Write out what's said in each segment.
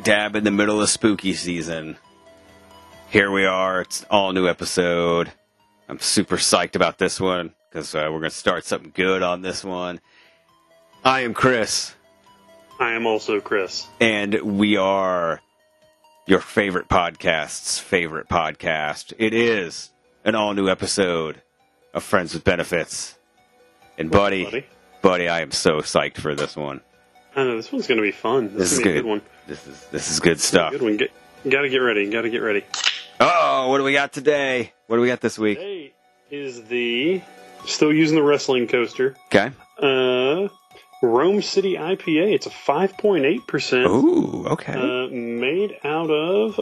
smack dab in the middle of spooky season. Here we are. It's an all new episode. I'm super psyched about this one because uh, we're going to start something good on this one. I am Chris, I am also Chris. and we are your favorite podcast's favorite podcast. It is an all new episode of Friends with Benefits. And, buddy, buddy? buddy, I am so psyched for this one. I know this one's going to be fun. This This, is good. to be a good one. This is this is good stuff. Good one. Get, got to get ready. Got to get ready. Oh, what do we got today? What do we got this week? Today is the still using the wrestling coaster. Okay. Uh, Rome City IPA. It's a 5.8 percent. Ooh, okay. Uh, made out of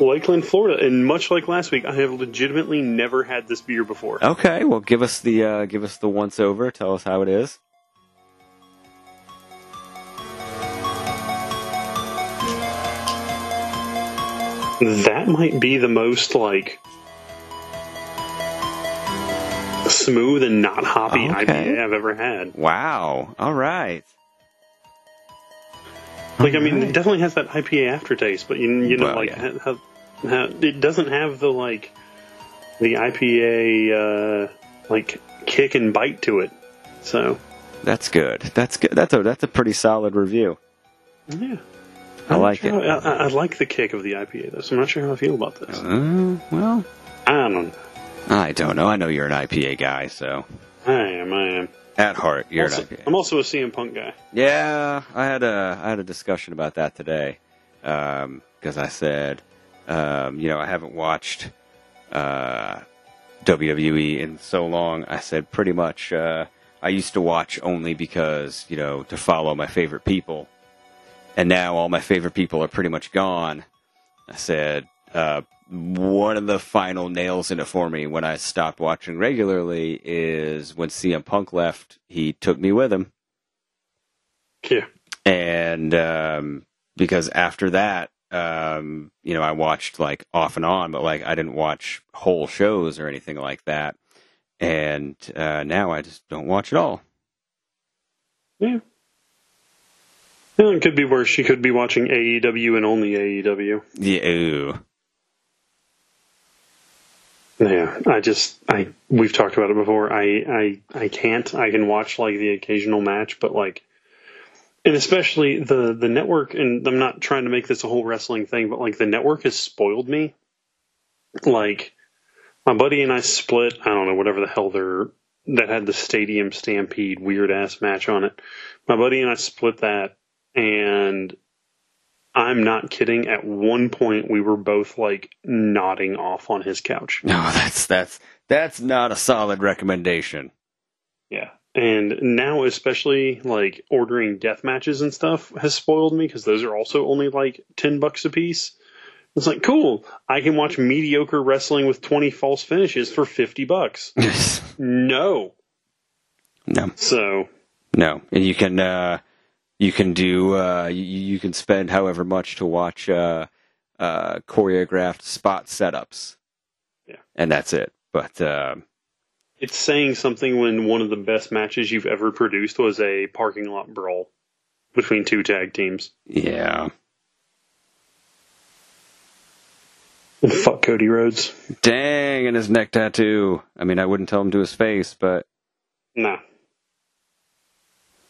Lakeland, Florida. And much like last week, I have legitimately never had this beer before. okay, well, give us the uh, give us the once over. Tell us how it is. That might be the most like smooth and not hoppy Okay. IPA I've ever had. Wow. All right. Like I mean, Alright. it definitely has that IPA aftertaste, but you, you know, Well, like yeah. how, how, it doesn't have the like the IPA uh, like kick and bite to it. So That's good. That's good. That's a that's a pretty solid review. yeah, I I'm like sure it. how- I, I like the kick of the IPA though, so I'm not sure how I feel about this. Uh, well, I don't know. I don't know. I know you're an IPA guy, so I am. I am. at heart, you're Also- an IPA. I'm also a CM Punk guy. Yeah, I had a I had a discussion about that today because I said, um, you know, I haven't watched uh, WWE in so long. I said pretty much uh, I used to watch only because you know to follow my favorite people, and now all my favorite people are pretty much gone. I said uh, one of the final nails in it for me when I stopped watching regularly is when CM Punk left. He took me with him Yeah. and um, because after that, um, you know, I watched like off and on, but like I didn't watch whole shows or anything like that. And uh, now I just don't watch at all. Yeah. It could be worse. She could be watching AEW and only AEW. Yeah. Yeah, I just I we've talked about it before. I I I can't. I can watch like the occasional match, but like and especially the the network and I'm not trying to make this a whole wrestling thing, but like the network has spoiled me. Like my buddy and I split, I don't know, whatever the hell they're that had the stadium stampede weird ass match on it. My buddy and I split that and I'm not kidding. At one point, we were both like nodding off on his couch. No, that's that's that's not a solid recommendation. Yeah. And now, especially like ordering death matches and stuff has spoiled me because those are also only like 10 bucks a piece. It's like, cool. I can watch mediocre wrestling with 20 false finishes for 50 bucks. No. no, So, no, and you can uh, you can do uh, you, you can spend however much to watch uh, uh, choreographed spot setups. Yeah. and that's it. But um, it's saying something when one of the best matches you've ever produced was a parking lot brawl between two tag teams. yeah. And fuck Cody Rhodes. Dang, and his neck tattoo. I mean, I wouldn't tell him to his face, but Nah.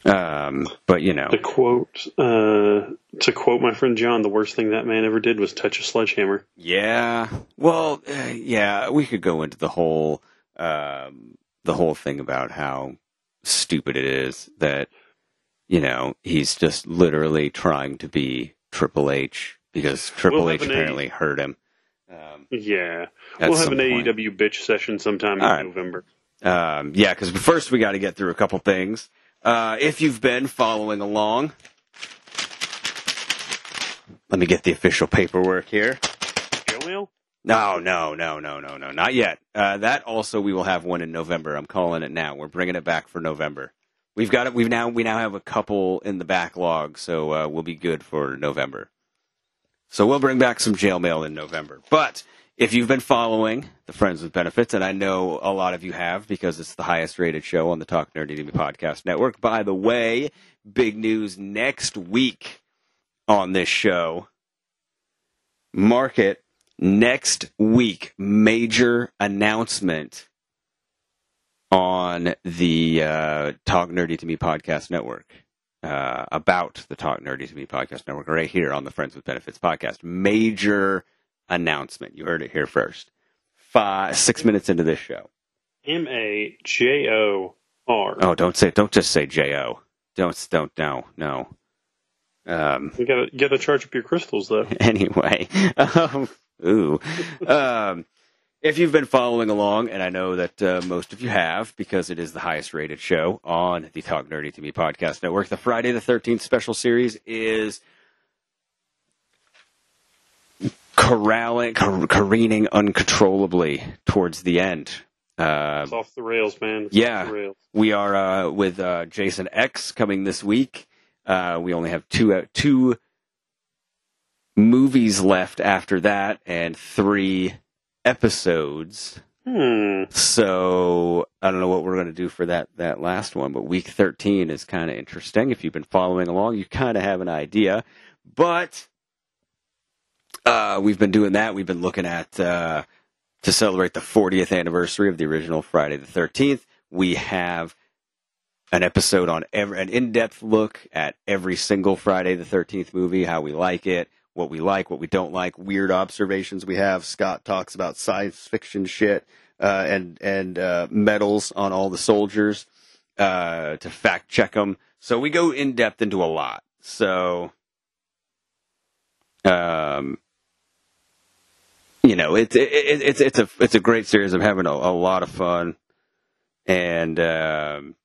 Um, but you know, To quote, uh, to quote my friend John, the worst thing that man ever did was touch a sledgehammer. yeah. Well, uh, yeah, we could go into the whole um, the whole thing about how stupid it is that you know he's just literally trying to be Triple H because Triple We'll H apparently hurt him. Um, Yeah, we'll have an point. AEW bitch session sometime in All right. November. Um, yeah, because first we got to get through a couple things. Uh, if you've been following along, let me get the official paperwork here. Mail? No, no, no, no, no, no, not yet. Uh, that also we will have one in November. I'm calling it now. We're bringing it back for November. We've got it. We've now we now have a couple in the backlog, so uh, we'll be good for November. So we'll bring back some jail mail in November. But if you've been following the Friends with Benefits, and I know a lot of you have because it's the highest rated show on the Talk Nerdy to Me podcast network. By the way, big news next week on this show. Market next week. Major announcement on the uh, Talk Nerdy to Me podcast network. Uh, about the Talk Nerdy to Me podcast network, right here on the Friends with Benefits podcast. Major announcement. You heard it here first. Five, six minutes into this show. M A J O R. Oh, don't say, don't just say J O. Don't, don't, no, no. Um, You gotta you gotta charge up your crystals though. anyway, um, ooh. Um, if you've been following along, and I know that uh, most of you have, because it is the highest rated show on the Talk Nerdy to Me podcast network, the Friday the 13th special series is corralling, car- careening uncontrollably towards the end. Uh, It's off the rails, man. It's Yeah. Rails. we are uh, with uh, Jason X coming this week. Uh, we only have two uh, two movies left after that, and three episodes. Hmm. So I don't know what we're going to do for that that last one, but week thirteen is kind of interesting. If you've been following along, you kind of have an idea. But uh, we've been doing that. We've been looking at uh, to celebrate the 40th anniversary of the original Friday the 13th. We have an episode on every, an in-depth look at every single Friday the 13th movie, how we like it, what we like, what we don't like, weird observations we have. Scott talks about science fiction shit uh, and and uh, medals on all the soldiers uh, to fact check them. So we go in depth into a lot. So, um, you know, it's it, it, it's it's a it's a great series. I'm having a, a lot of fun, and um,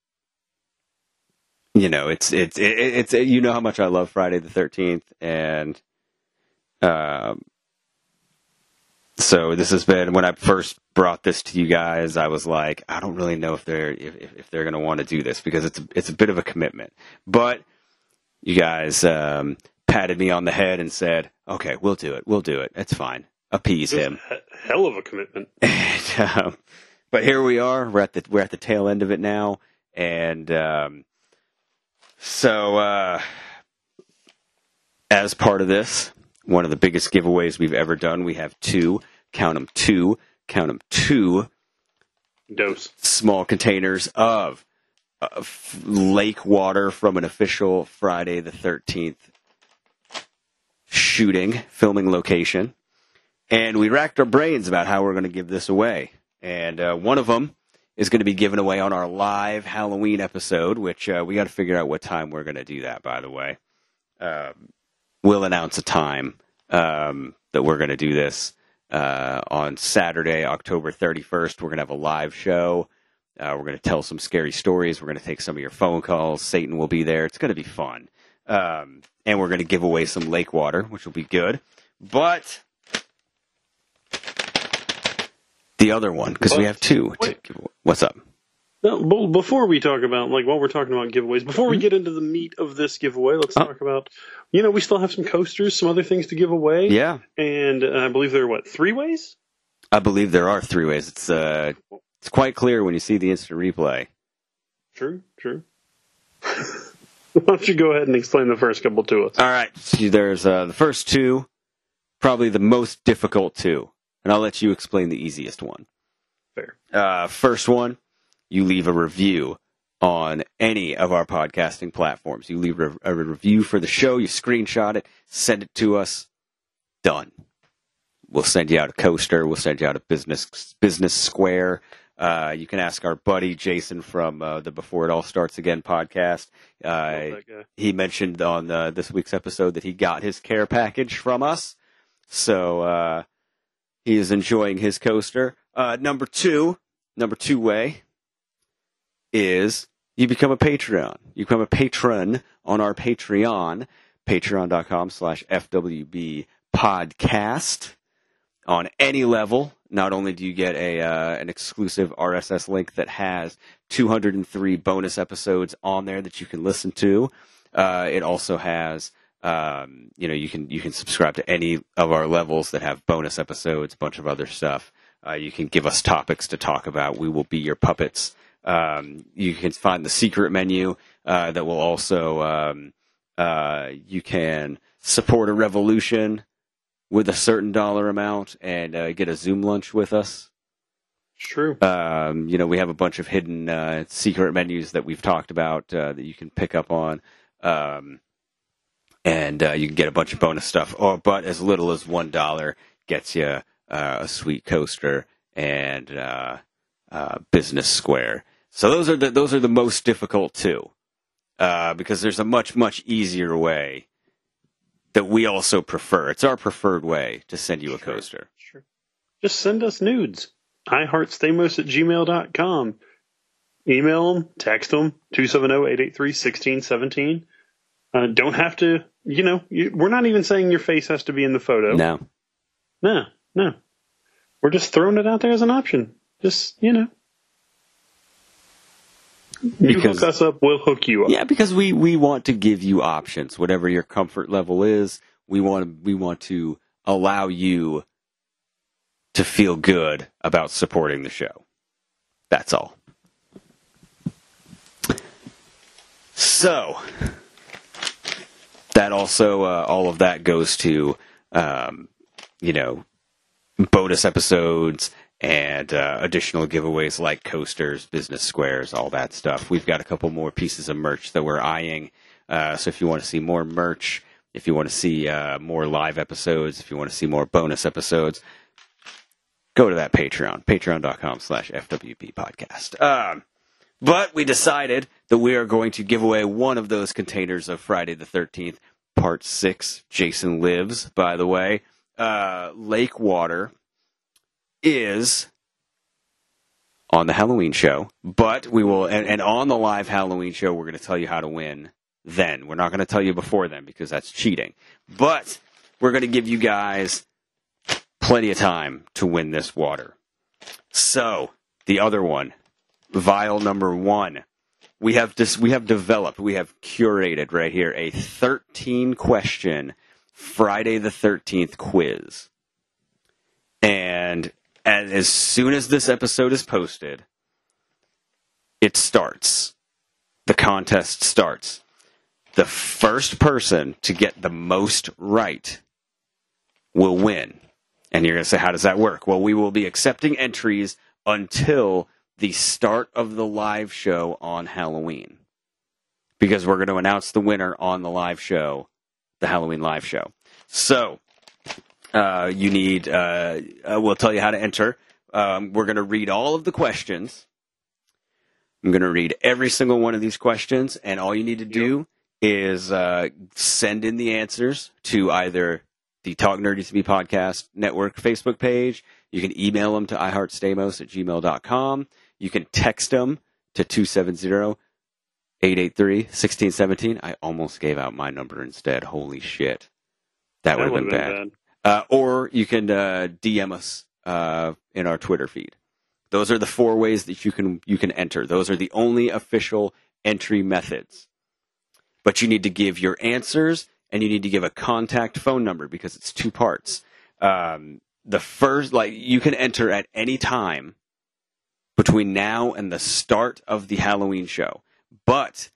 you know, it's it's it, it's you know how much I love Friday the Thirteenth, and um, so this has been when I first brought this to you guys. I was like, I don't really know if they're if, if they're going to want to do this because it's it's a bit of a commitment, but you guys um, patted me on the head and said, "Okay, we'll do it. We'll do it. It's fine." Appease him. hell of a commitment. And, um, but here we are. We're at the we're at the tail end of it now, and um, so uh, as part of this, one of the biggest giveaways we've ever done. We have two. Count them two. Count them two Dose. small containers of uh, lake water from an official Friday the 13th shooting, filming location. And we racked our brains about how we're going to give this away. And uh, one of them is going to be given away on our live Halloween episode, which uh, we got to figure out what time we're going to do that, by the way. Um, we'll announce a time um, that we're going to do this uh, on Saturday, October 31st. We're going to have a live show. Uh, we're going to tell some scary stories. We're going to take some of your phone calls. Satan will be there. It's going to be fun. Um, and we're going to give away some lake water, which will be good. But the other one, because we have two. To wait. give away. What's up? B- before we talk about like while we're talking about giveaways, before we get into the meat of this giveaway, let's Oh. talk about you know we still have some coasters, some other things to give away. Yeah, and uh, I believe there are what three ways. I believe there are three ways. It's uh, it's quite clear when you see the instant replay. True, true. Why don't you go ahead and explain the first couple to us? All right. See, there's uh, the first two, probably the most difficult two, and I'll let you explain the easiest one. Fair. Uh, first one, you leave a review on any of our podcasting platforms. You leave a, a review for the show, you screenshot it, send it to us. Done. We'll send you out a coaster. We'll send you out a business business square. Uh, you can ask our buddy Jason from uh, the Before It All Starts Again podcast. Uh, Love that guy. he mentioned on uh, this week's episode that he got his care package from us. So uh, he is enjoying his coaster. Uh, number two, number two way is you become a Patreon. You become a patron on our Patreon, patreon.com slash FWB podcast. On any level, not only do you get a uh, an exclusive RSS link that has 203 bonus episodes on there that you can listen to, uh, it also has um, you know you can you can subscribe to any of our levels that have bonus episodes, a bunch of other stuff. Uh, you can give us topics to talk about. We will be your puppets. Um, you can find the secret menu uh, that will also um, uh, you can support a revolution with a certain dollar amount and uh, get a Zoom lunch with us. True. Um, you know, we have a bunch of hidden uh, secret menus that we've talked about uh, that you can pick up on. And uh, you can get a bunch of bonus stuff. Or, but as little as one dollar gets you uh, a sweet coaster and uh, uh, business square. So those are the those are the most difficult too, uh, because there's a much much easier way that we also prefer. It's our preferred way to send you a coaster. Sure. Just send us nudes. iHeartStamos at gmail.com. Email them, text them, 270-883-1617. Uh, don't have to, you know, you, we're not even saying your face has to be in the photo. No, No, no. We're just throwing it out there as an option. Just, you know. You Because- hook us up, we'll hook you up. yeah, because we we want to give you options, whatever your comfort level is. We want to we want to allow you to feel good about supporting the show. That's all. So that also uh, all of that goes to um, you know bonus episodes and uh, additional giveaways like coasters, business squares, all that stuff. We've got a couple more pieces of merch that we're eyeing. Uh, so if you want to see more merch, if you want to see uh, more live episodes, if you want to see more bonus episodes, go to that Patreon, patreon.com slash FWB podcast. Um, but we decided that we are going to give away one of those containers of Friday the 13th, part six. Jason Lives, by the way. Uh, Lake Water is on the Halloween show, but we will, and, and on the live Halloween show, we're going to tell you how to win then. We're not going to tell you before then because that's cheating. But we're going to give you guys plenty of time to win this water. So, the other one, vial number one. We have dis- we have developed, we have curated right here a 13 question Friday the 13th quiz. And as, as soon as this episode is posted, it starts. The contest starts. The first person to get the most right will win. And you're going to say, how does that work? Well, we will be accepting entries until the start of the live show on Halloween. Because we're going to announce the winner on the live show, the Halloween live show. So, uh, you need, uh, we'll tell you how to enter. Um, we're going to read all of the questions. I'm going to read every single one of these questions, and all you need to do is uh, send in the answers to either the Talk Nerdy to Me podcast network Facebook page. You can email them to iHeartStamos at gmail.com. You can text them to 270 883 1617. I almost gave out my number instead. Holy shit. That would have been would've bad. Uh, or you can uh, DM us uh, in our Twitter feed. Those are the four ways that you can you can enter. Those are the only official entry methods. But you need to give your answers and you need to give a contact phone number because it's two parts. Um, the first, like you can enter at any time between now and the start of the Halloween show, but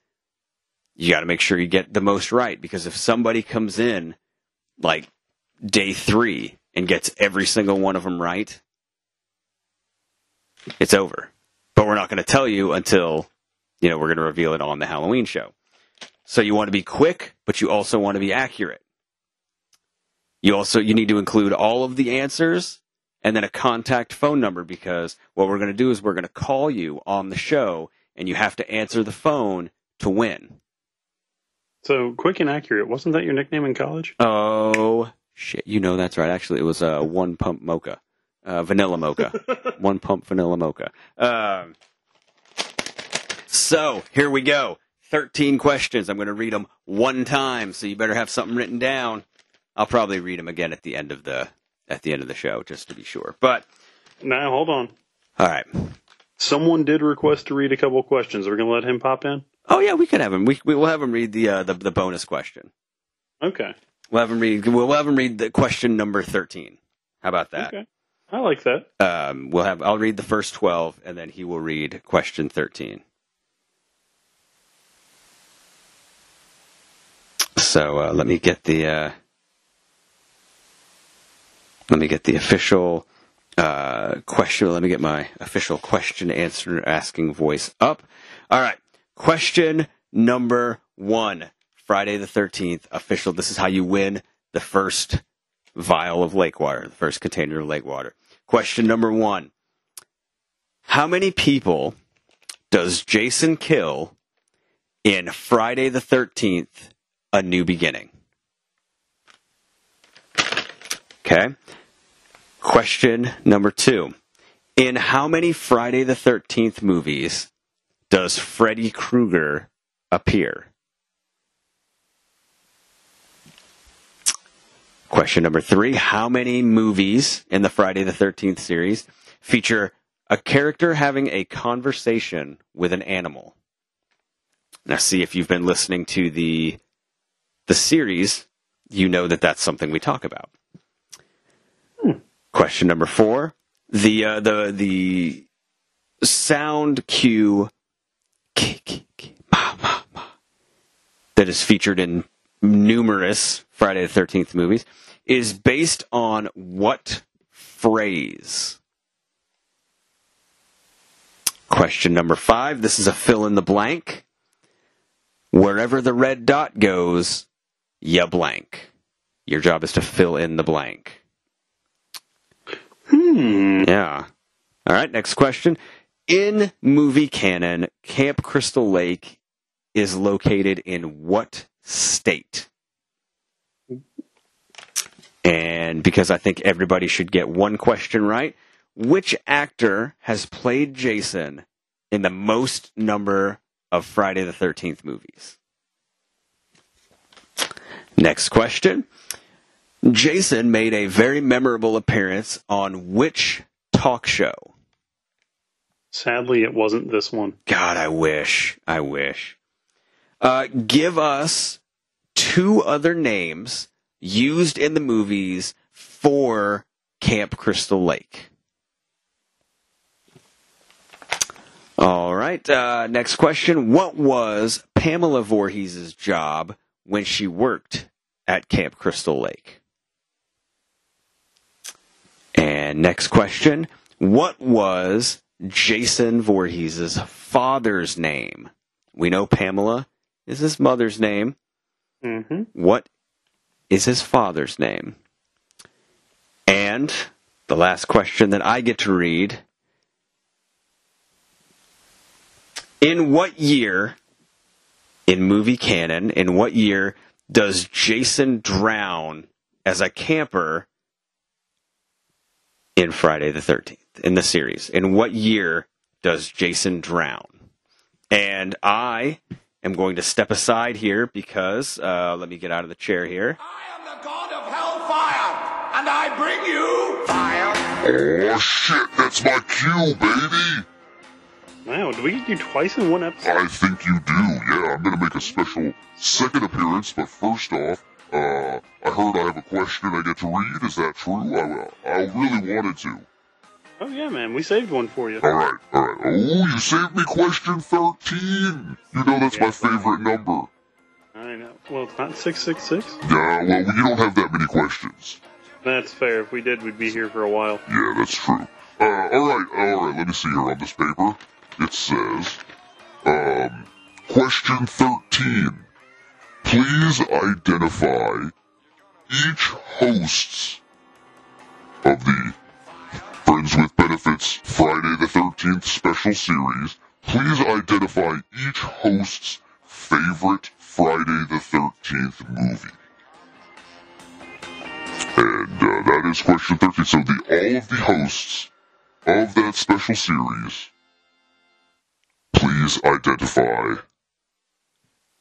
you got to make sure you get the most right because if somebody comes in like day three and gets every single one of them right, it's over. But we're not going to tell you until, you know, we're going to reveal it on the Halloween show. So you want to be quick, but you also want to be accurate. You also, you need to include all of the answers and then a contact phone number because what we're going to do is we're going to call you on the show and you have to answer the phone to win. So quick and accurate. Wasn't that your nickname in college? Oh shit! You know that's right. Actually, it was a uh, one pump mocha, uh, vanilla mocha, one pump vanilla mocha. Um, so here we go. Thirteen questions. I'm going to read them one time, so you better have something written down. I'll probably read them again at the end of the at the end of the show, just to be sure. But Now hold on. all right. Someone did request to read a couple questions. Are we gonna let him pop in? Oh yeah, we can have him. We we will have him read the uh, the the bonus question. Okay. We'll have him read. We'll have him read the question number thirteen. How about that? Okay. I like that. um, we'll have I'll read the first twelve, and then he will read question thirteen. So uh, let me get the uh, let me get the official uh, question. Let me get my official question answer asking voice up. All right, question number one. Friday the thirteenth official. This is how you win the first vial of lake water, the first container of lake water. Question number one. How many people does Jason kill in Friday the 13th, A New Beginning? Okay. Question number two. In how many Friday the 13th movies does Freddy Krueger appear? Question number three. How many movies in the Friday the 13th series feature a character having a conversation with an animal? Now, see if you've been listening to the the series, you know that that's something we talk about. Question number four: the uh, the the sound cue that is featured in numerous Friday the Thirteenth movies is based on what phrase? Question number five. This is a fill in the blank. Wherever the red dot goes, ya blank. Your job is to fill in the blank. Hmm. Yeah. All right, next question. In movie canon, Camp Crystal Lake is located in what state? And because I think everybody should get one question right, which actor has played Jason in the most number of Friday the 13th movies? Next question. Jason made a very memorable appearance on which talk show? Sadly, it wasn't this one. God, I wish. I wish. Uh, give us two other names used in the movies for Camp Crystal Lake. All right. Uh, next question. What was Pamela Voorhees' job when she worked at Camp Crystal Lake? And next question. What was Jason Voorhees' father's name? We know Pamela is his mother's name. Mm-hmm. What is his father's name? And the last question that I get to read In what year, in movie canon, in what year does Jason drown as a camper in Friday the 13th, in the series? In what year does Jason drown? And I am going to step aside here because, uh, let me get out of the chair here. I am the god of hellfire, and I bring you fire. Oh shit, that's my cue, baby! Wow, do we get you twice in one episode? I think you do, yeah. I'm gonna make a special second appearance, but first off, uh, I heard I have a question I get to read. Is that true? I, I really wanted to. Oh yeah, man, we saved one for you. Alright, alright. Oh, you saved me question 13! You know that's my favorite number. I know. Well, it's not 666. Yeah, well, you don't have that many questions. That's fair. If we did, we'd be here for a while. Yeah, that's true. Uh, alright, alright, let me see here on this paper. It says, um, question 13. Please identify each host's of the Friends with Benefits Friday the 13th special series. Please identify each host's favorite Friday the 13th movie. And uh, that is question 13. So the all of the hosts of that special series, please identify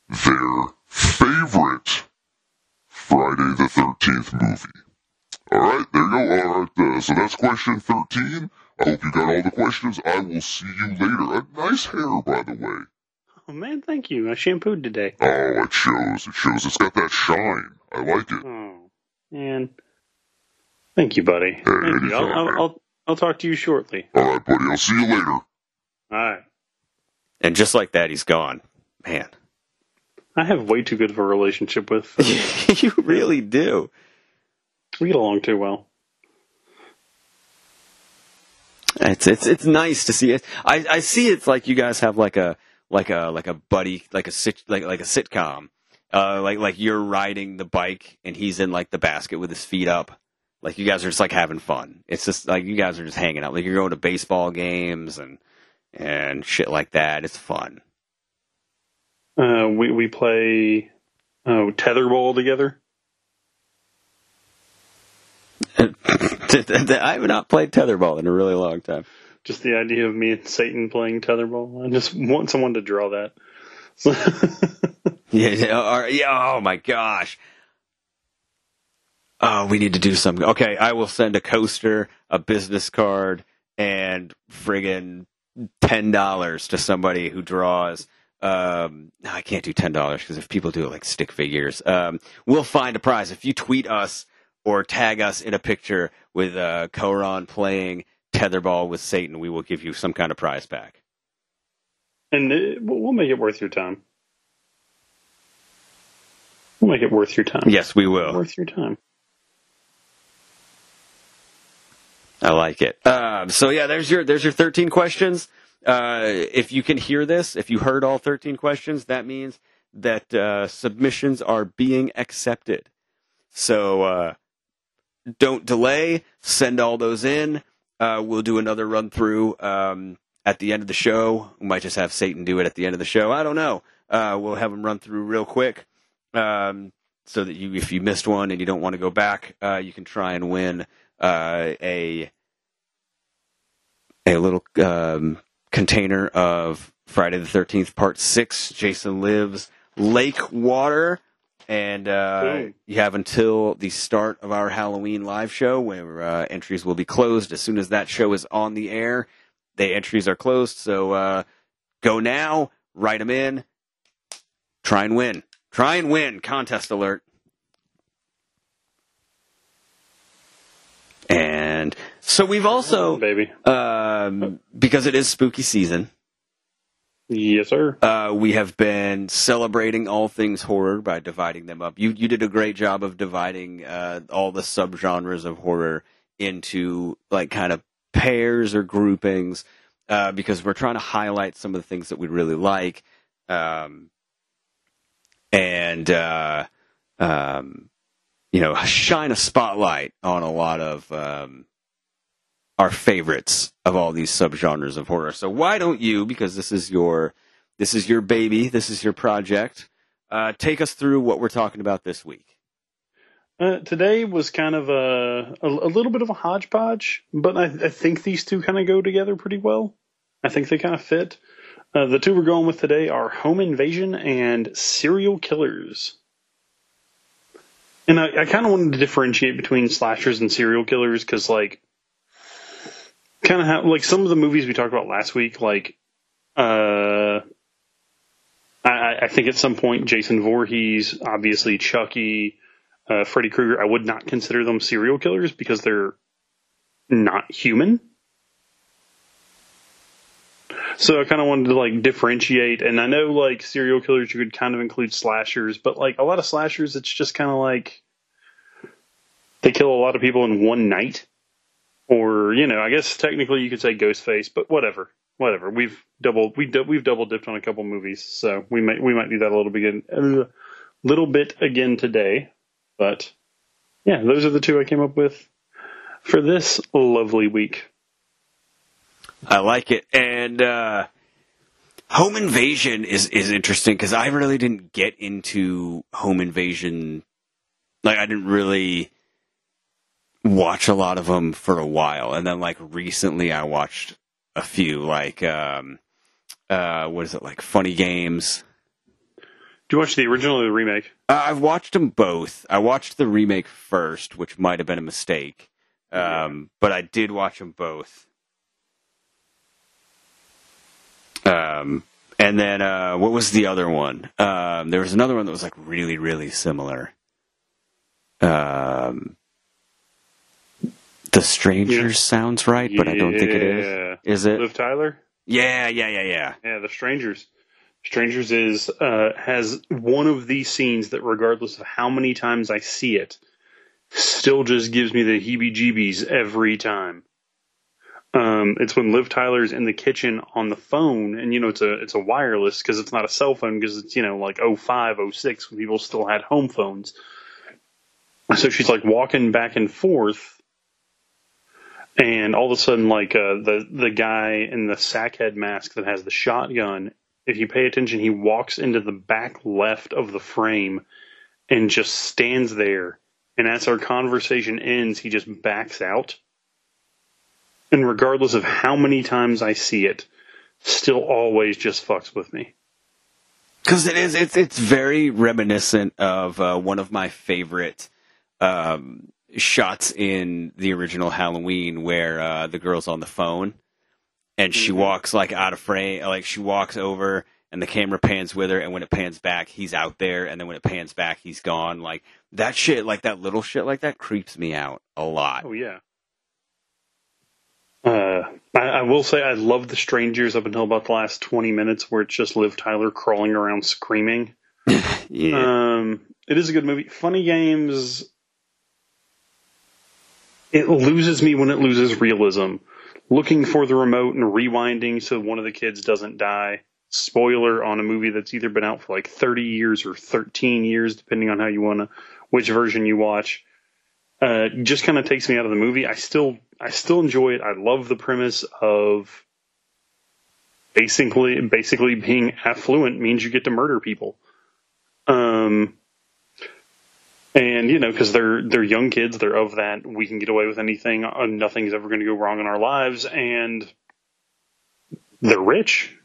their favorite Friday the 13th movie. Alright, there you go. Alright, uh, so that's question 13. I hope you got all the questions. I will see you later. A nice hair, by the way. Oh man, thank you. I shampooed today. Oh, it shows. It shows. It's got that shine. I like it. Oh man, thank you, buddy. Hey, Thank you. anytime, I'll, I'll. I'll, I'll talk to you shortly. Alright, buddy. I'll see you later. All right. And just like that, he's gone. Man. I have way too good of a relationship with. Uh, you really do. we get along too well. It's it's it's nice to see it. I I see it's like you guys have like a like a like a buddy like a sit like like a sitcom. Uh, like like you're riding the bike and he's in like the basket with his feet up. Like you guys are just like having fun. It's just like you guys are just hanging out. Like you're going to baseball games and and shit like that. It's fun. Uh, we we play oh tetherball together. I have not played tetherball in a really long time. Just the idea of me and Satan playing tetherball. I just want someone to draw that. Yeah, yeah. Oh my gosh. Oh, we need to do something. Okay, I will send a coaster, a business card, and friggin' ten dollars to somebody who draws. Um, no, I can't do ten dollars because if people do it like stick figures, um, we'll find a prize if you tweet us or tag us in a picture with uh, Koron playing tetherball with Satan. We will give you some kind of prize pack. and it, we'll we'll make it worth your time. We'll make it worth your time. Yes, we will. worth your time. I like it. Um, so yeah, there's your there's your 13 questions. Uh, if you can hear this, if you heard all 13 questions, that means that uh, submissions are being accepted. So uh, don't delay. Send all those in. Uh, we'll do another run through um, at the end of the show. We might just have Satan do it at the end of the show. I don't know. Uh, we'll have him run through real quick, um, so that you, if you missed one and you don't want to go back, you can try and win a a little um, container of Friday the Thirteenth Part Six. Jason Lives Lake Water, and uh, you have until the start of our Halloween live show, where uh, entries will be closed as soon as that show is on the air. The entries are closed, so uh, go now, write them in, try and win, try and win. Contest alert. And so we've also, baby. um, because it is spooky season, Yes, sir. uh, we have been celebrating all things horror by dividing them up. You you did a great job of dividing uh, all the subgenres of horror into like kind of pairs or groupings uh, because we're trying to highlight some of the things that we really like, um, and uh, um, you know shine a spotlight on a lot of. Um, our favorites of all these subgenres of horror. So why don't you, because this is your this is your baby, this is your project, uh, take us through what we're talking about this week. Uh, today was kind of a, a a little bit of a hodgepodge, but I, I think these two kind of go together pretty well. I think they kind of fit. Uh, the two we're going with today are home invasion and serial killers. And I, I kind of wanted to differentiate between slashers and serial killers because, like, kind of like some of the movies we talked about last week, like, uh, I, I think at some point Jason Voorhees, obviously Chucky, uh, Freddy Krueger, I would not consider them serial killers because they're not human. So I kind of wanted to like differentiate, and I know like serial killers you could kind of include slashers, but like a lot of slashers, it's just kind of like they kill a lot of people in one night, or you know, I guess technically you could say Ghostface, but whatever, whatever. We've double we du- we've double dipped on a couple movies, so we might we might do that a little bit a little bit again today. But yeah, those are the two I came up with for this lovely week. I like it, and uh, Home Invasion is is interesting because I really didn't get into Home Invasion. Like I didn't really watch a lot of them for a while, and then like recently I watched a few. Like um, uh, what is it like? Funny Games. Do you watch the original or the remake? Uh, I've watched them both. I watched the remake first, which might have been a mistake, um, but I did watch them both. Um, and then uh, what was the other one? Um, there was another one that was like really, really similar. Um, the Strangers Yeah. sounds right, but I don't think it is. Yeah. Is it? Liv Tyler? Yeah, yeah, yeah, yeah. Yeah, The Strangers. Strangers is uh, has one of these scenes that, regardless of how many times I see it, still just gives me the heebie-jeebies every time. Um, it's when Liv Tyler's in the kitchen on the phone, and you know it's a it's a wireless because it's not a cell phone because it's you know like 05, 06 when people still had home phones. So she's like walking back and forth, and all of a sudden, like uh, the the guy in the sackhead mask that has the shotgun, if you pay attention, he walks into the back left of the frame and just stands there. And as our conversation ends, he just backs out. And regardless of how many times I see it, still always just fucks with me. Because it is, it's it's very reminiscent of uh, one of my favorite um, shots in the original Halloween, where uh, the girl's on the phone and she Mhm. walks like out of frame, like she walks over and the camera pans with her, and when it pans back, he's out there, and then when it pans back, he's gone. Like that shit, like that little shit, like that creeps me out a lot. Oh yeah. Uh, I, I will say I love the strangers up until about the last twenty minutes, where it's just Liv Tyler crawling around screaming. Yeah, Um, it is a good movie. Funny Games. It loses me when it loses realism. Looking for the remote and rewinding so one of the kids doesn't die. Spoiler on a movie that's either been out for like 30 years or 13 years, depending on how you want to, which version you watch. Uh, just kind of takes me out of the movie. I still, I still enjoy it. I love the premise of basically, basically being affluent means you get to murder people. Um, and you know, because they're they're young kids, they're of that we can get away with anything, uh, nothing's ever going to go wrong in our lives, and they're rich.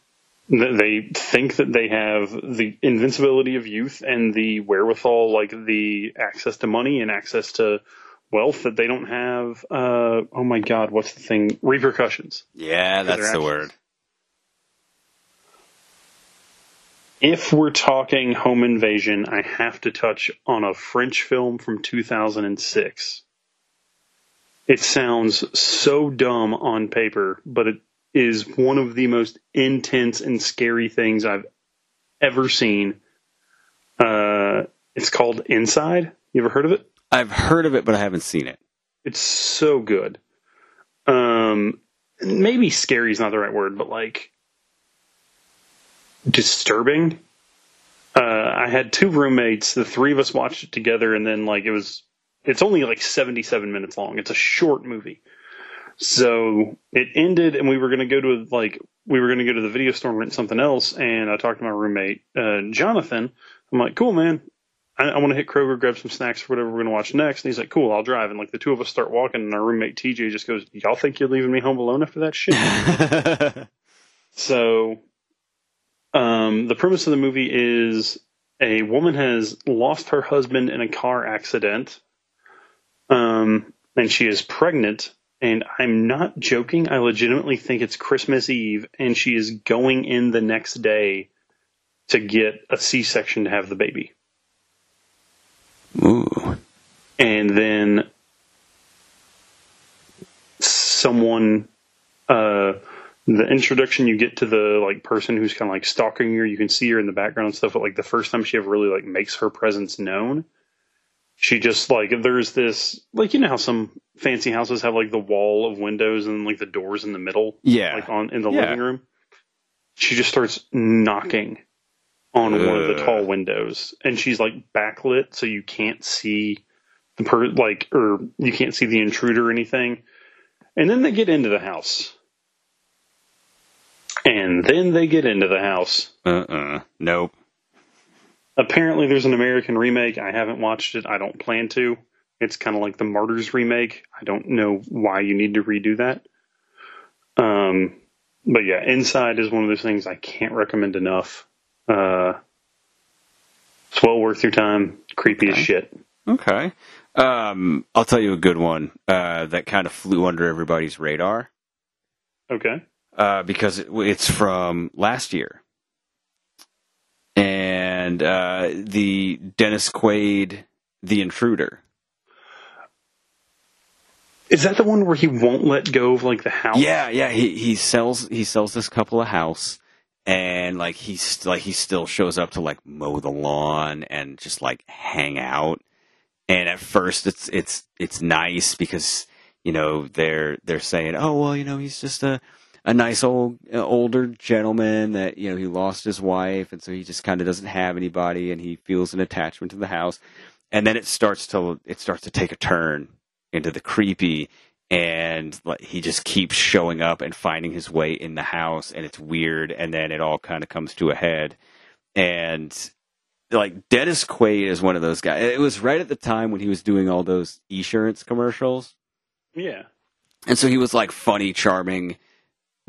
They think that they have the invincibility of youth and the wherewithal, like the access to money and access to wealth that they don't have. Uh, oh my God, what's the thing? Repercussions. yeah, that's the word. If we're talking home invasion, I have to touch on a French film from 2006. It sounds so dumb on paper, but it is one of the most intense and scary things I've ever seen. Uh, it's called Inside. You ever heard of it? I've heard of it, but I haven't seen it. It's so good. Um, maybe scary is not the right word, but like disturbing. Uh, I had two roommates. The three of us watched it together, and then like it was. It's only like seventy-seven minutes long. It's a short movie. So it ended, and we were going to go to like we were going to go to the video store and rent something else. And I talked to my roommate uh, Jonathan. I'm like, "Cool, man. I, I want to hit Kroger, grab some snacks for whatever we're going to watch next." And he's like, "Cool, I'll drive." And like the two of us start walking, and our roommate TJ just goes, "Y'all think you're leaving me home alone after that shit?" So, um, the premise of the movie is a woman has lost her husband in a car accident, um, and she is pregnant. And I'm not joking. I legitimately think it's Christmas Eve, and she is going in the next day to get a C-section to have the baby. Ooh. and then someone uh the introduction you get to the like person who's kind of like stalking her you can see her in the background and stuff but like the first time she ever really like makes her presence known she just like there's this like you know how some fancy houses have like the wall of windows and like the doors in the middle Yeah. like on in the Yeah. living room she just starts knocking on one of the tall windows and she's like backlit so you can't see the per like or you can't see the intruder or anything. And then they get into the house. And then they get into the house. Uh-uh. Nope. apparently there's an american remake. I haven't watched it. I don't plan to. It's kind of like the martyrs remake. I don't know why you need to redo that. Um but yeah inside is one of those things i can't recommend enough uh it's well worth your time. Creepy as shit. Okay. Um, I'll tell you a good one uh, that kind of flew under everybody's radar. Okay. Uh, because it, it's from last year, and uh, the Dennis Quaid, The Intruder. is that the one where he won't let go of like the house? Yeah, yeah. He he sells he sells this couple a house, and like he's like he still shows up to like mow the lawn and just like hang out. And at first, it's it's it's nice because you know they're they're saying, oh well, you know he's just a a nice old uh, older gentleman that you know he lost his wife and so he just kind of doesn't have anybody and he feels an attachment to the house and then it starts to it starts to take a turn into the creepy and like, he just keeps showing up and finding his way in the house and it's weird and then it all kind of comes to a head. And like Dennis Quaid is one of those guys it was right at the time when he was doing all those insurance commercials. Yeah. and so he was like funny charming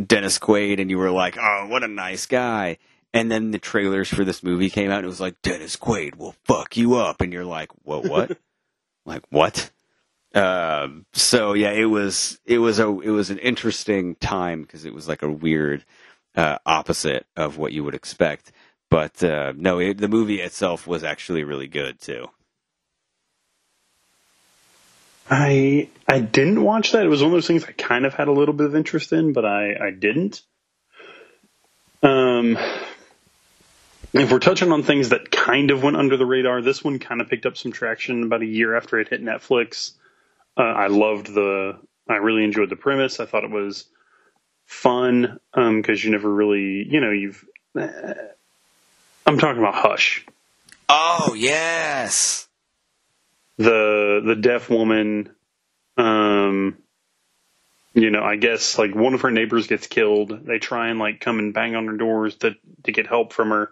Dennis Quaid and you were like oh what a nice guy. And then the trailers for this movie came out and it was like Dennis Quaid will fuck you up. And you're like what what? Like what um, so yeah, it was it was a it was an interesting time because it was like a weird uh, opposite of what you would expect. But uh, no, it, the movie itself was actually really good too. I I didn't watch that. It was one of those things I kind of had a little bit of interest in, but I I didn't. Um, if we're touching on things that kind of went under the radar, this one kind of picked up some traction about a year after it hit Netflix. Uh, I loved the. I really enjoyed the premise. I thought it was fun because you never really, you know, you've. Uh, I'm talking about Hush. Oh yes, the the deaf woman um you know i guess like one of her neighbors gets killed they try and like come and bang on her doors to to get help from her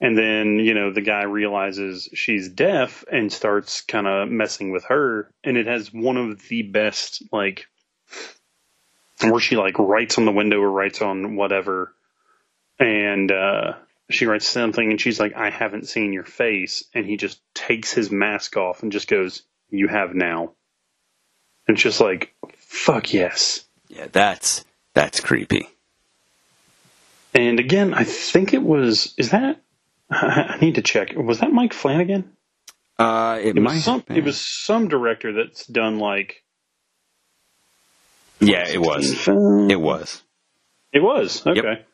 and then you know the guy realizes she's deaf and starts kind of messing with her and it has one of the best like where she like writes on the window or writes on whatever and uh she writes something and she's like, I haven't seen your face. And he just takes his mask off and just goes, You have now. And it's just like, fuck yes. yeah, that's that's creepy. And again, I think it was, is that, I need to check. Was that Mike Flanagan? Uh, it, It might was some, it was some director that's done like, yeah, it was. It was. It was okay.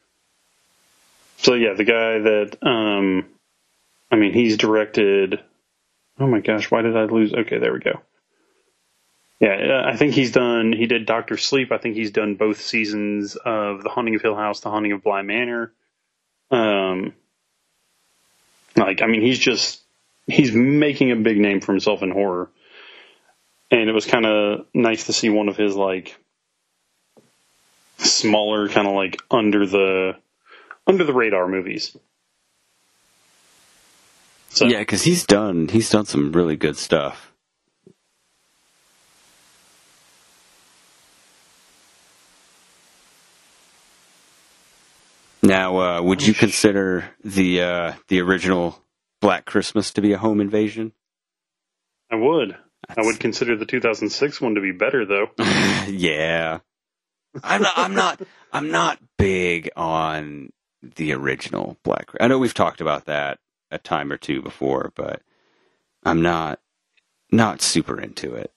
So yeah, the guy that um, I mean, he's directed. Oh my gosh, why did I lose? Okay, there we go. Yeah, uh, I think he's done. He did Doctor Sleep. I think he's done both seasons of The Haunting of Hill House, The Haunting of Bly Manor. Um, like I mean, he's just he's making a big name for himself in horror, and it was kind of nice to see one of his like smaller, kind of like under the under the radar movies. So Yeah, because he's done he's done some really good stuff. Now, uh, would you consider the uh, the original Black Christmas to be a home invasion? I would. I would consider the 2006 one to be better, though. yeah, I'm not. I'm not. I'm not big on the original Black. I know we've talked about that a time or two before, but I'm not not super into it.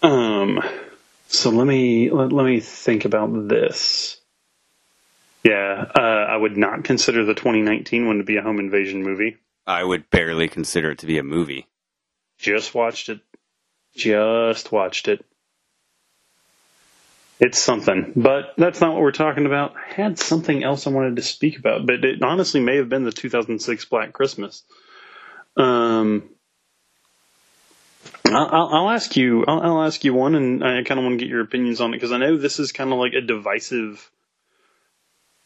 Um, so let me let, let me think about this. Yeah, uh, I would not consider the 2019 one to be a home invasion movie. I would barely consider it to be a movie. Just watched it. Just watched it. It's something, but that's not what we're talking about. I had something else I wanted to speak about, but it honestly may have been the 2006 Black Christmas. Um, I'll, I'll ask you. I'll, I'll ask you one, and I kind of want to get your opinions on it because I know this is kind of like a divisive.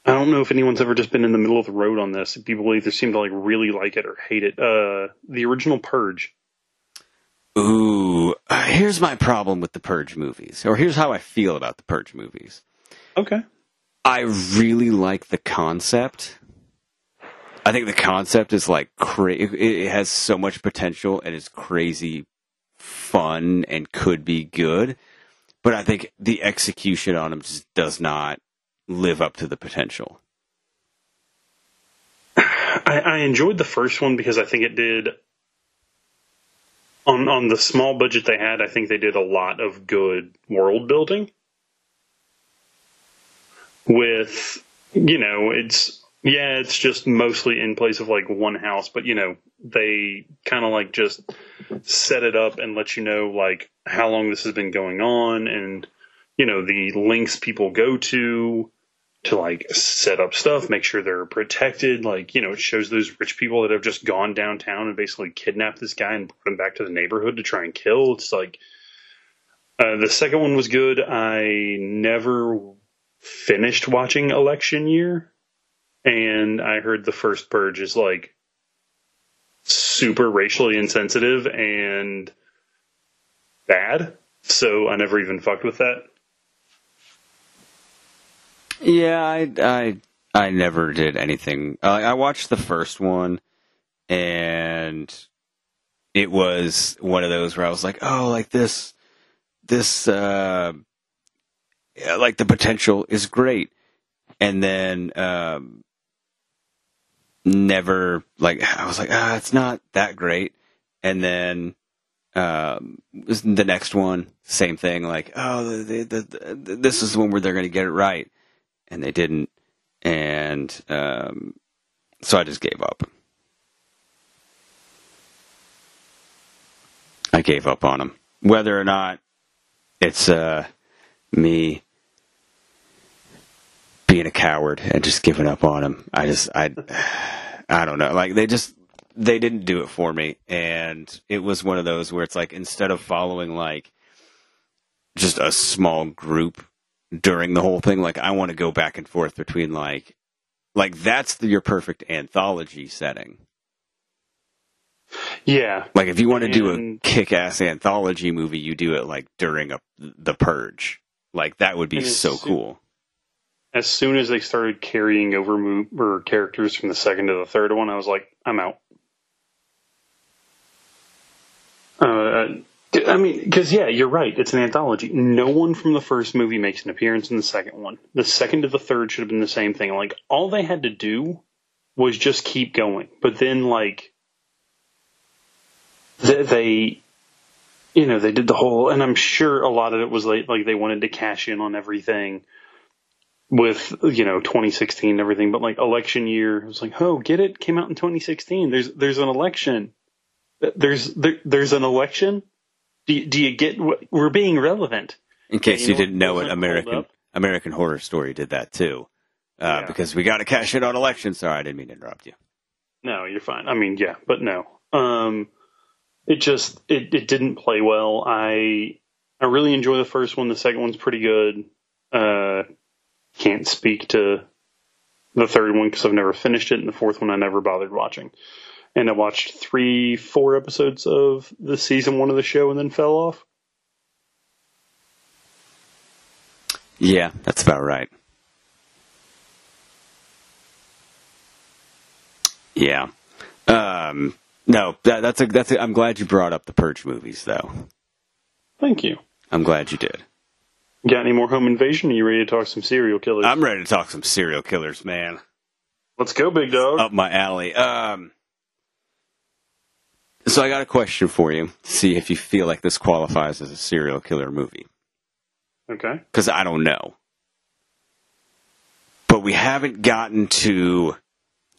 I don't know if anyone's ever just been in the middle of the road on this. People either seem to like really like it or hate it. Uh, the original Purge. Ooh, uh, here's my problem with the Purge movies, or here's how I feel about the Purge movies. Okay. I really like the concept. I think the concept is like cra- it it has so much potential and is crazy fun and could be good, but I think the execution on them just does not live up to the potential. I, I enjoyed the first one because I think it did on on the small budget they had, I think they did a lot of good world building. With you know, it's yeah, it's just mostly in place of like one house, but you know, they kind of like just set it up and let you know like how long this has been going on and you know the links people go to to like set up stuff, make sure they're protected. Like, you know, it shows those rich people that have just gone downtown and basically kidnapped this guy and brought him back to the neighborhood to try and kill. It's like, uh, the second one was good. I never finished watching Election Year. And I heard the first Purge is like super racially insensitive and bad. So I never even fucked with that. Yeah, I, I, I never did anything. Uh, I watched the first one, and it was one of those where I was like, oh, like this, this, uh, like the potential is great, and then um, never like I was like, ah, it's not that great, and then um, the next one, same thing, like, oh, the, the, the, this is the one where they're going to get it right and they didn't, and um, so I just gave up. I gave up on them. Whether or not it's uh, me being a coward and just giving up on them, I just I I don't know. Like they just they didn't do it for me, and it was one of those where it's like instead of following like just a small group during the whole thing. Like I want to go back and forth between like like that's the, your perfect anthology setting. Yeah. Like if you want to do a kick-ass anthology movie, you do it like during a the purge. Like that would be so cool. As soon as they started carrying over characters from the second to the third one, I was like, I'm out. Uh, I mean, because yeah, you're right. It's an anthology. No one from the first movie makes an appearance in the second one. The second to the third should have been the same thing. Like all they had to do was just keep going. But then, like, they, they you know, they did the whole, and I'm sure a lot of it was like, like they wanted to cash in on everything with you know 2016 and everything. But like election year, it was like, oh, get it? Came out in 2016. There's there's an election. There's there, there's an election do you, do you get we're being relevant? In case you, you didn't know it, American American Horror Story did that too, uh, yeah. because we got to cash in on elections. Sorry, I didn't mean to interrupt you. No, you're fine. I mean, yeah, but no. Um, it just it, it didn't play well. I I really enjoy the first one. The second one's pretty good. Uh, can't speak to the third one because I've never finished it, and the fourth one I never bothered watching and I watched three, four episodes of the season one of the show and then fell off. Yeah, that's about right. Yeah. Um, no, that, that's a that's. A, I'm glad you brought up the Purge movies, though. Thank you. I'm glad you did. Got any more home invasion? Are you ready to talk some serial killers? I'm ready to talk some serial killers, man. Let's go, big dog. Up my alley. Um, so I got a question for you. See if you feel like this qualifies as a serial killer movie. Okay. Because I don't know. But we haven't gotten to.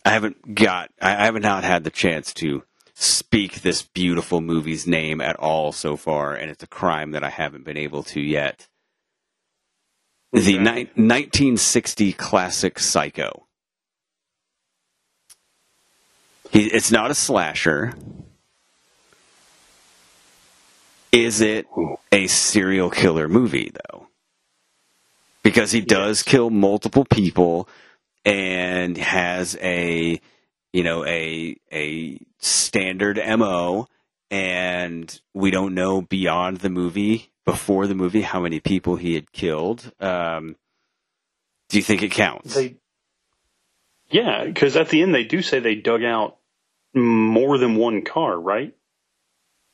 I haven't got. I haven't not had the chance to speak this beautiful movie's name at all so far, and it's a crime that I haven't been able to yet. Okay. The ni- 1960 classic Psycho. He, it's not a slasher. Is it a serial killer movie though? Because he does yes. kill multiple people and has a you know a a standard MO and we don't know beyond the movie before the movie how many people he had killed. Um, do you think it counts? They, yeah, because at the end they do say they dug out more than one car, right?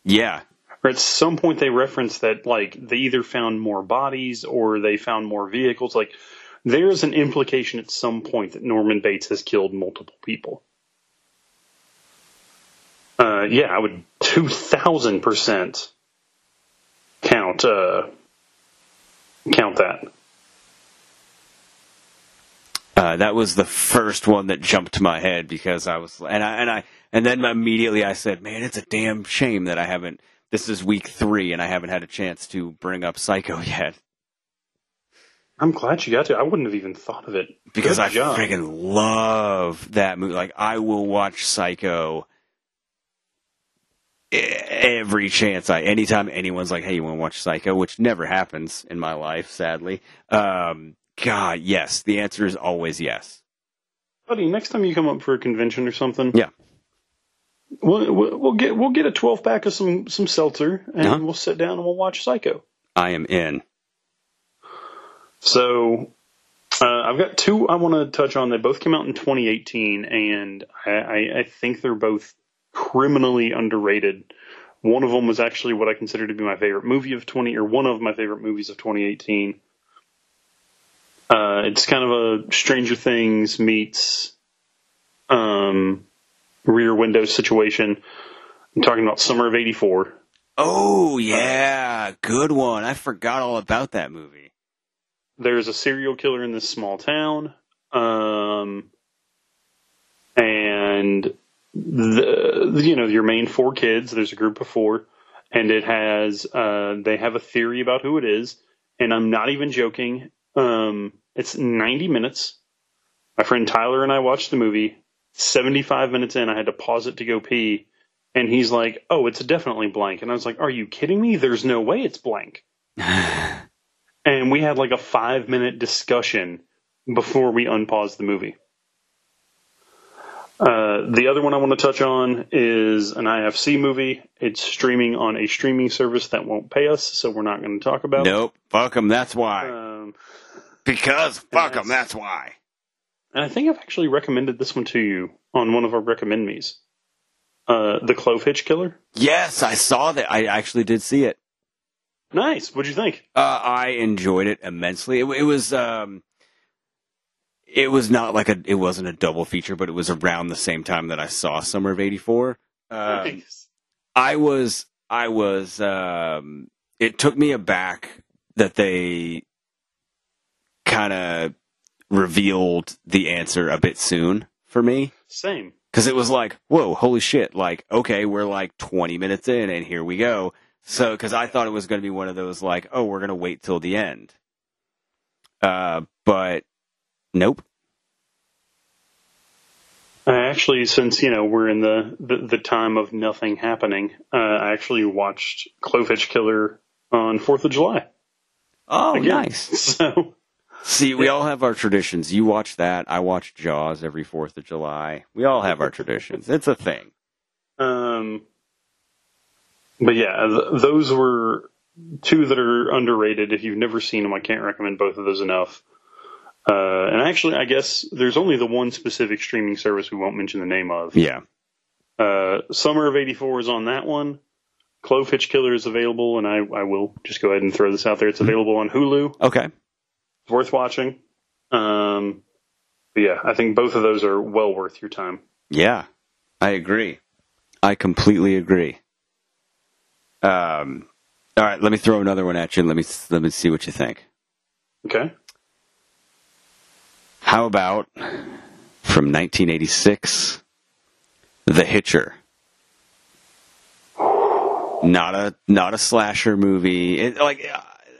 Yeah, or at some point they reference that like they either found more bodies or they found more vehicles. Like there's an implication at some point that Norman Bates has killed multiple people. Uh, yeah, I would two thousand percent count uh, count that. Uh, that was the first one that jumped to my head because I was, and I, and I, and then immediately I said, man, it's a damn shame that I haven't, this is week three and I haven't had a chance to bring up Psycho yet. I'm glad you got to. I wouldn't have even thought of it. Because Good I job. friggin' love that movie. Like, I will watch Psycho every chance I, anytime anyone's like, hey, you want to watch Psycho, which never happens in my life, sadly. Um, God, yes. The answer is always yes. buddy. Next time you come up for a convention or something, Yeah. we'll, we'll, get we'll get a twelve pack of some some seltzer, and Uh-huh. we'll sit down and we'll watch Psycho. I am in. So uh, I've got two I want to touch on. They both came out in 2018, and I, I, I think they're both criminally underrated. One of them was actually what I consider to be my favorite movie of 20, or one of my favorite movies of 2018. Uh, it's kind of a Stranger Things meets um, Rear Window situation. I'm talking about Summer of '84. Oh, yeah. Good one. I forgot all about that movie. there's a serial killer in this small town, um, and the you know your main four kids. There's a group of four, and it has uh, they have a theory about who it is, and I'm not even joking. Um, it's 90 minutes. My friend Tyler and I watched the movie. 75 minutes in, I had to pause it to go pee, and he's like, "Oh, it's definitely blank," and I was like, "Are you kidding me? There's no way it's blank." and we had like a five minute discussion before we unpaused the movie. Uh, the other one I want to touch on is an IFC movie. It's streaming on a streaming service that won't pay us, so we're not going to talk about. It. Nope. Fuck them. That's why. Um, Because fuck them. that's- That's why. and I think I've actually recommended this one to you on one of our recommend me's. Uh, the Clovehitch Killer. Yes, I saw that. I actually did see it. Nice. What'd you think? Uh, I enjoyed it immensely. It, it was um, it was not like a it wasn't a double feature, but it was around the same time that I saw Summer of '84. Um, Nice. I was I was um, it took me aback that they kind of revealed the answer a bit soon for me Same. because it was like whoa holy shit like okay we're like 20 minutes in and here we go so because i thought it was going to be one of those like oh we're going to wait till the end uh but nope I actually, since you know we're in the the, the time of nothing happening, uh, I actually watched Clovehitch Killer on Fourth of July. oh again. nice So see we all have our traditions you watch that i watch jaws every fourth of july we all have our traditions it's a thing Um, but yeah, th- those were two that are underrated. If you've never seen them, I can't recommend both of those enough. Uh, and actually, I guess there's only the one specific streaming service we won't mention the name of. yeah Uh, Summer of '84 is on that one. Clovehitch Killer is available, and I, I will just go ahead and throw this out there. It's available on Hulu. okay It's worth watching. Um, yeah, I think both of those are well worth your time. Yeah, I agree. I completely agree. Um, all right, let me throw another one at you. Let me let me see what you think. Okay. How about from 1986, The Hitcher? Not a not a slasher movie. It, like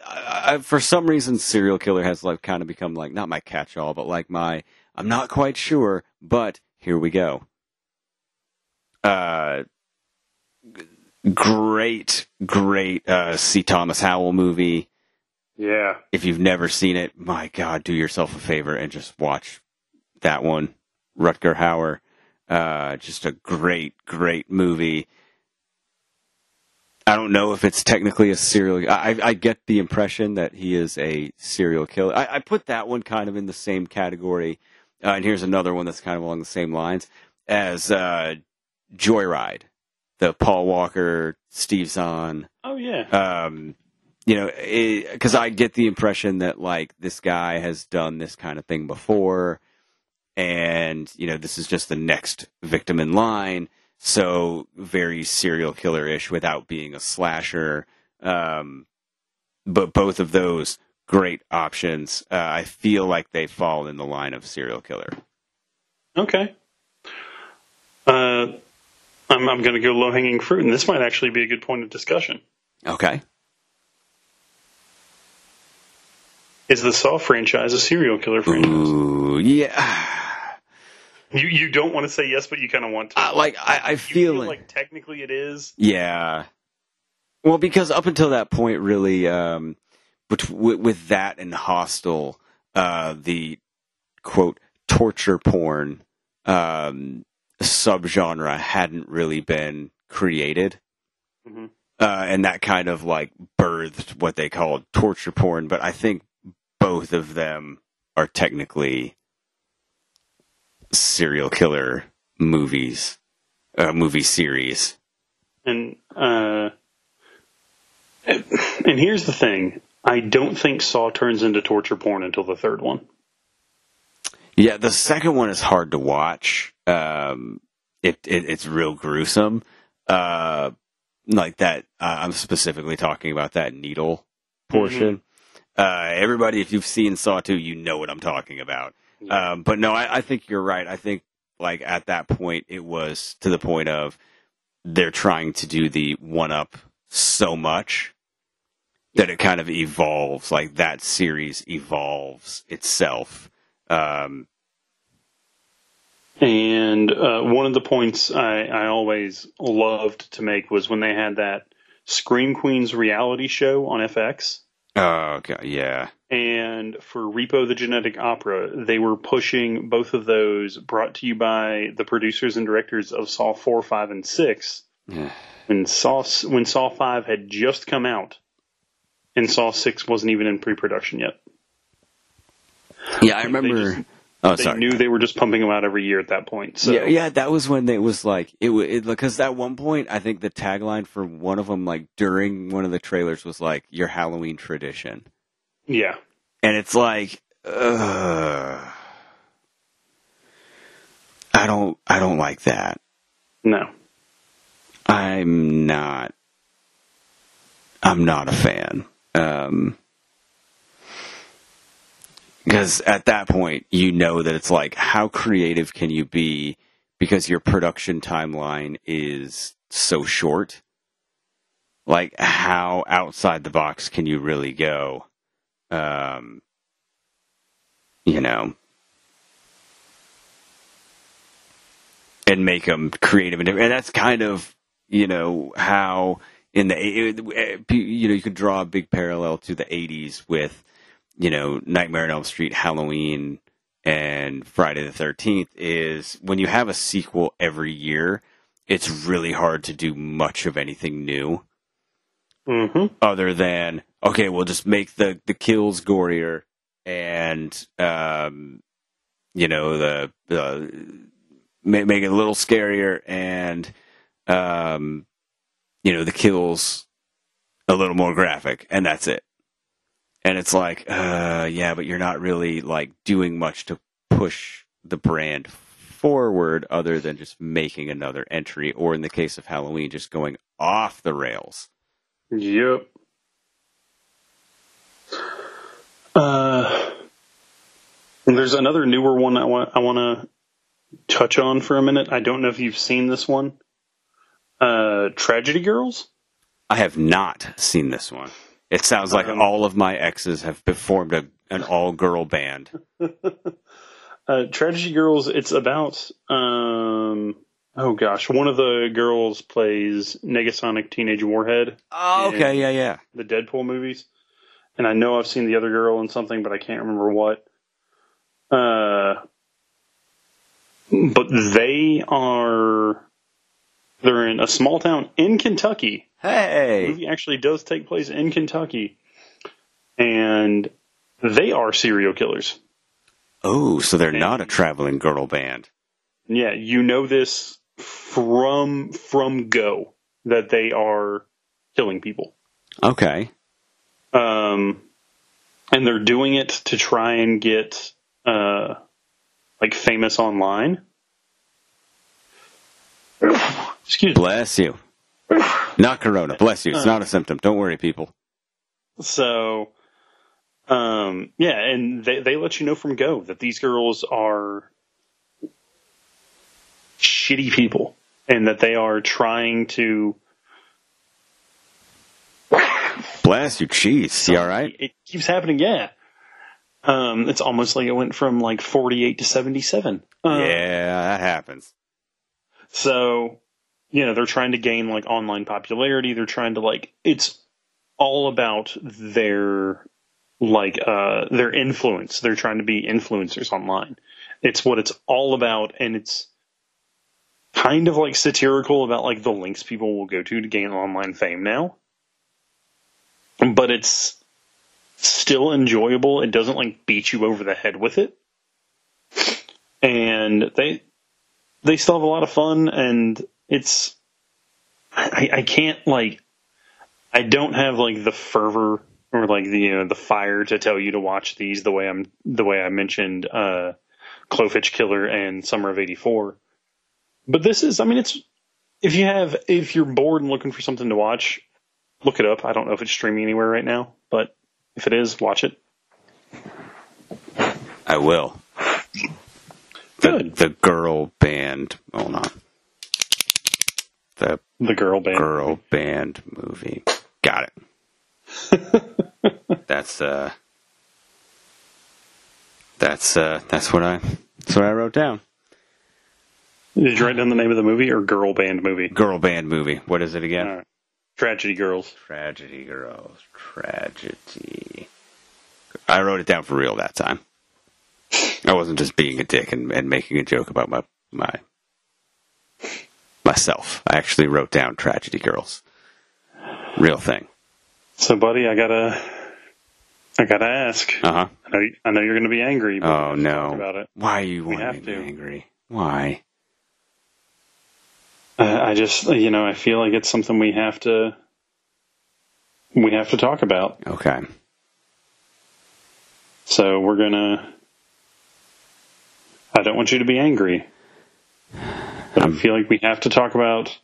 I, I, for some reason, serial killer has like kind of become like not my catch-all, but like my I'm not quite sure. But here we go. Uh, great, great uh, C. Thomas Howell movie Yeah. if you've never seen it, my God, do yourself a favor and just watch that one. Rutger Hauer, uh, just a great, great movie. I don't know if it's technically a serial. I, I get the impression that he is a serial killer. I, I put that one kind of in the same category, uh, and here's another one that's kind of along the same lines as uh, Joyride, the Paul Walker, Steve Zahn Oh yeah. um, you know, because I get the impression that like this guy has done this kind of thing before, and you know, this is just the next victim in line. so very serial killer ish without being a slasher. Um, but both of those great options. Uh, I feel like they fall in the line of serial killer. Okay. Uh, I'm, I'm going to go low hanging fruit, and this might actually be a good point of discussion. Okay. Is the Saw franchise a serial killer franchise? Ooh, yeah. You you don't want to say yes, but you kind of want to. Uh, like I, I feel, feel like technically it is. Yeah. Well, because up until that point, really, um, bet- with, with that and Hostel, uh, the quote torture porn um, subgenre hadn't really been created, Mhm. uh, and that kind of like birthed what they called torture porn. But I think both of them are technically serial killer movies, uh, movie series. And uh, and here's the thing: I don't think Saw turns into torture porn until the third one. Yeah, the second one is hard to watch. Um, it, it it's real gruesome. Uh, like that. Uh, I'm specifically talking about that needle portion. Uh, everybody, if you've seen Saw 2, you know what I'm talking about. Um, but no, I, I think you're right. I think like at that point, it was to the point of they're trying to do the one up so much that it kind of evolves. Like that series evolves itself. Um, And uh, one of the points I, I always loved to make was when they had that Scream Queens reality show on FX. Oh, okay, yeah. And for Repo the Genetic Opera, they were pushing both of those brought to you by the producers and directors of Saw 4, 5, and 6. when Saw, when Saw 5 had just come out, and Saw 6 wasn't even in pre production yet. Yeah, I remember. just- oh, They sorry. knew they were just pumping them out every year at that point. So yeah, yeah, that was when it was like it was because at one point I think the tagline for one of them, like during one of the trailers, was like "Your Halloween tradition," yeah. and it's like, ugh, I don't, I don't like that. No. I'm not, I'm not a fan. Um, because at that point you know that it's like how creative can you be because your production timeline is so short? Like how outside the box can you really go? Um you know and make them creative and and that's kind of you know how in the you know you could draw a big parallel to the 80s with you know, Nightmare on Elm Street, Halloween, and Friday the 13th is when you have a sequel every year, it's really hard to do much of anything new. Hmm other than, okay, we'll just make the, the kills gorier and, um, you know, the, the, make, make it a little scarier and, um, you know, the kills a little more graphic and that's it and it's like, uh, yeah, but you're not really like doing much to push the brand forward other than just making another entry, or in the case of Halloween, just going off the rails. Yep. Uh, there's another newer one I want I want to touch on for a minute. I don't know if you've seen this one. Uh, Tragedy Girls. I have not seen this one. It sounds like Um, all of my exes have formed a, an all girl band. Uh, Tragedy Girls. It's about um. Oh gosh, one of the girls plays Negasonic Teenage Warhead, Oh, okay, yeah, yeah. the Deadpool movies, and I know I've seen the other girl in something, but I can't remember what. Uh, but they are they're in a small town in Kentucky. The Hey, movie actually does take place in Kentucky, and they are serial killers. oh, so they're not a traveling girl band. Yeah, you know this from from go that they are killing people. Okay, Um, and they're doing it to try and get uh, like famous online. Excuse me. Bless you. Not corona. Bless you. It's not a symptom. Don't worry, people. So, um, yeah, and they they let you know from go that these girls are shitty people, and that they are trying to. Bless you. Jeez. You all right? It keeps happening. Yeah. Um, it's almost like it went from like forty eight to seventy seven. Um, Yeah, that happens. So, you know, they're trying to gain like online popularity. They're trying to like it's all about their like uh their influence. They're trying to be influencers online. It's what it's all about and it's kind of like satirical about like the links people will go to to gain online fame now. But it's still enjoyable. It doesn't like beat you over the head with it. And they they still have a lot of fun and it's I, I can't like I don't have like the fervor or like the you know, the fire to tell you to watch these the way I'm the way I mentioned uh Clovehitch Killer and Summer of '84. But this is I mean it's if you have if you're bored and looking for something to watch, look it up. I don't know if it's streaming anywhere right now, but if it is, watch it. I will. The, Good. the girl band. Hold on. The The girl band. girl band movie. Got it. that's uh. That's uh. That's what I. That's what I wrote down. Did you write down the name of the movie or girl band movie? Girl band movie. What is it again? Right. Tragedy Girls. Tragedy Girls. Tragedy. I wrote it down for real that time. I wasn't just being a dick and, and making a joke about my my myself. I actually wrote down Tragedy Girls. Real thing. So, buddy, I gotta, I gotta ask. Uh huh. I know, I know you're gonna be angry. Oh we have to talk no. About it. Why are you We wanting to be angry? Why? Uh, I just, you know, I feel like it's something we have to, we have to talk about. Okay. So we're gonna. I don't want you to be angry, I feel like we have to talk about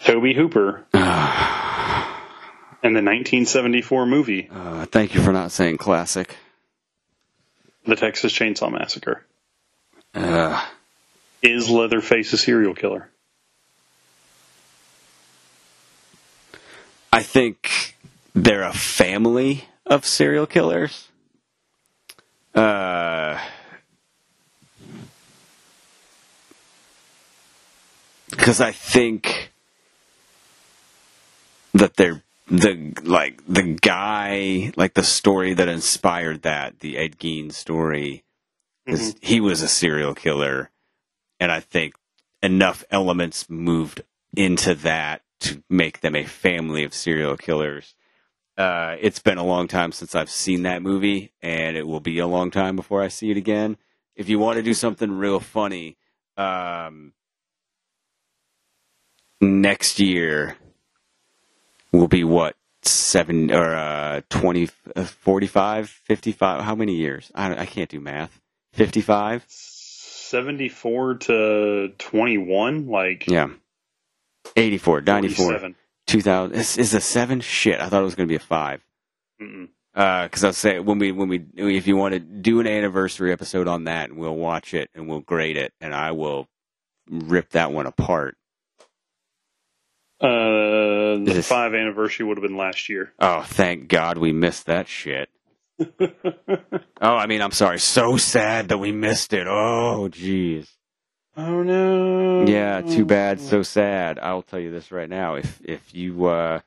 Tobe Hooper and the 1974 movie, Uh, thank you for not saying classic. The Texas Chainsaw Massacre. Uh, Is Leatherface a serial killer? I think they're a family of serial killers. Uh, because I think that they're the like the guy like the story that inspired that the Ed Gein story because he was a serial killer and I think enough elements moved into that to make them a family of serial killers. Uh, it's been a long time since I've seen that movie, and it will be a long time before I see it again. If you want to do something real funny, um, next year will be what seven or uh, 20, uh, 45, 55, How many years? I, I can't do math. 55? 74 to 21, like Yeah. 84 94 2000 is, is a seven shit i thought it was going to be a five Mm-mm. because i'll say when we when we if you want to do an anniversary episode on that and we'll watch it and we'll grade it and i will rip that one apart Uh, the Yes. five anniversary would have been last year. oh thank god we missed that shit oh i mean i'm sorry so sad that we missed it oh jeez Oh no! Yeah, too bad, so sad. I'll tell you this right now. If if you uh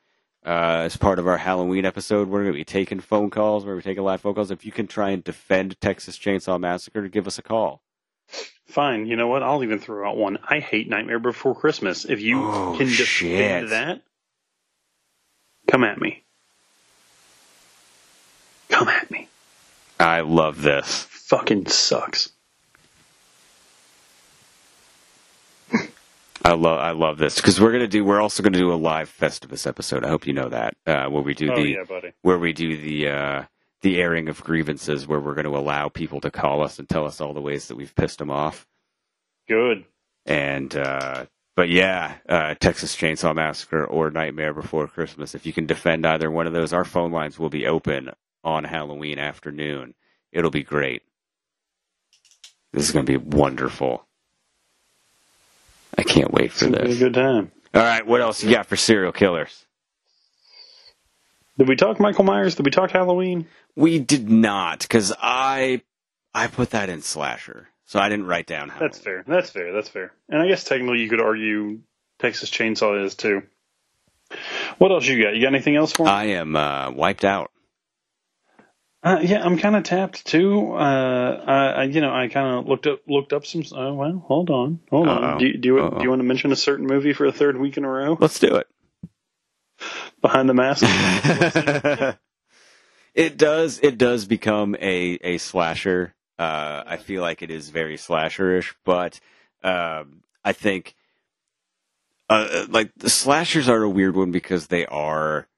uh as part of our Halloween episode, we're gonna be taking phone calls, we're gonna be taking live phone calls. If you can try and defend Texas Chainsaw Massacre, give us a call. Fine. You know what? I'll even throw out one. I hate Nightmare Before Christmas. If you Oh, can shit. defend that, come at me. Come at me. I love this. Fucking sucks. I love I love this because we're gonna do. We're also gonna do a live Festivus episode. I hope you know that uh, where we do Oh the yeah, where we do the uh, the airing of grievances, where we're going to allow people to call us and tell us all the ways that we've pissed them off. Good. and uh, but yeah, uh, Texas Chainsaw Massacre or Nightmare Before Christmas. If you can defend either one of those, our phone lines will be open on Halloween afternoon. It'll be great. This is going to be wonderful. I can't wait for It's gonna be a this. good time. All right, what else you got for serial killers? Did we talk Michael Myers? Did we talk Halloween? We did not, because I I put that in slasher, so I didn't write down how. That's fair. That's fair. That's fair. And I guess technically you could argue Texas Chainsaw is too. What else you got? You got anything else for me? I am uh, wiped out. Uh, yeah, I'm kind of tapped too. Uh, I, I, you know, I kind of looked up looked up some. Uh, well, hold on, hold Uh-oh. on. Do, you- do you do you want to mention a certain movie for a third week in a row? Let's do it. Behind the Mask. it does. It does become a a slasher. Uh, I feel like it is very slasherish, but um, I think uh, like the slashers are a weird one because they are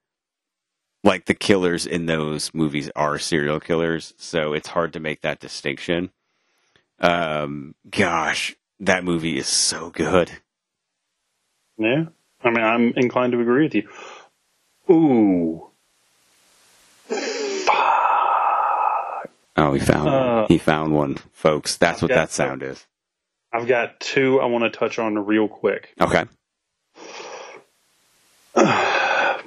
like the killers in those movies are serial killers, so it's hard to make that distinction. Um, gosh, that movie is so good. yeah, I mean, I'm inclined to agree with you. Ooh, Oh, he found one. Uh, He found one, folks. That's what that sound is. I've got two I want to touch on real quick. Okay.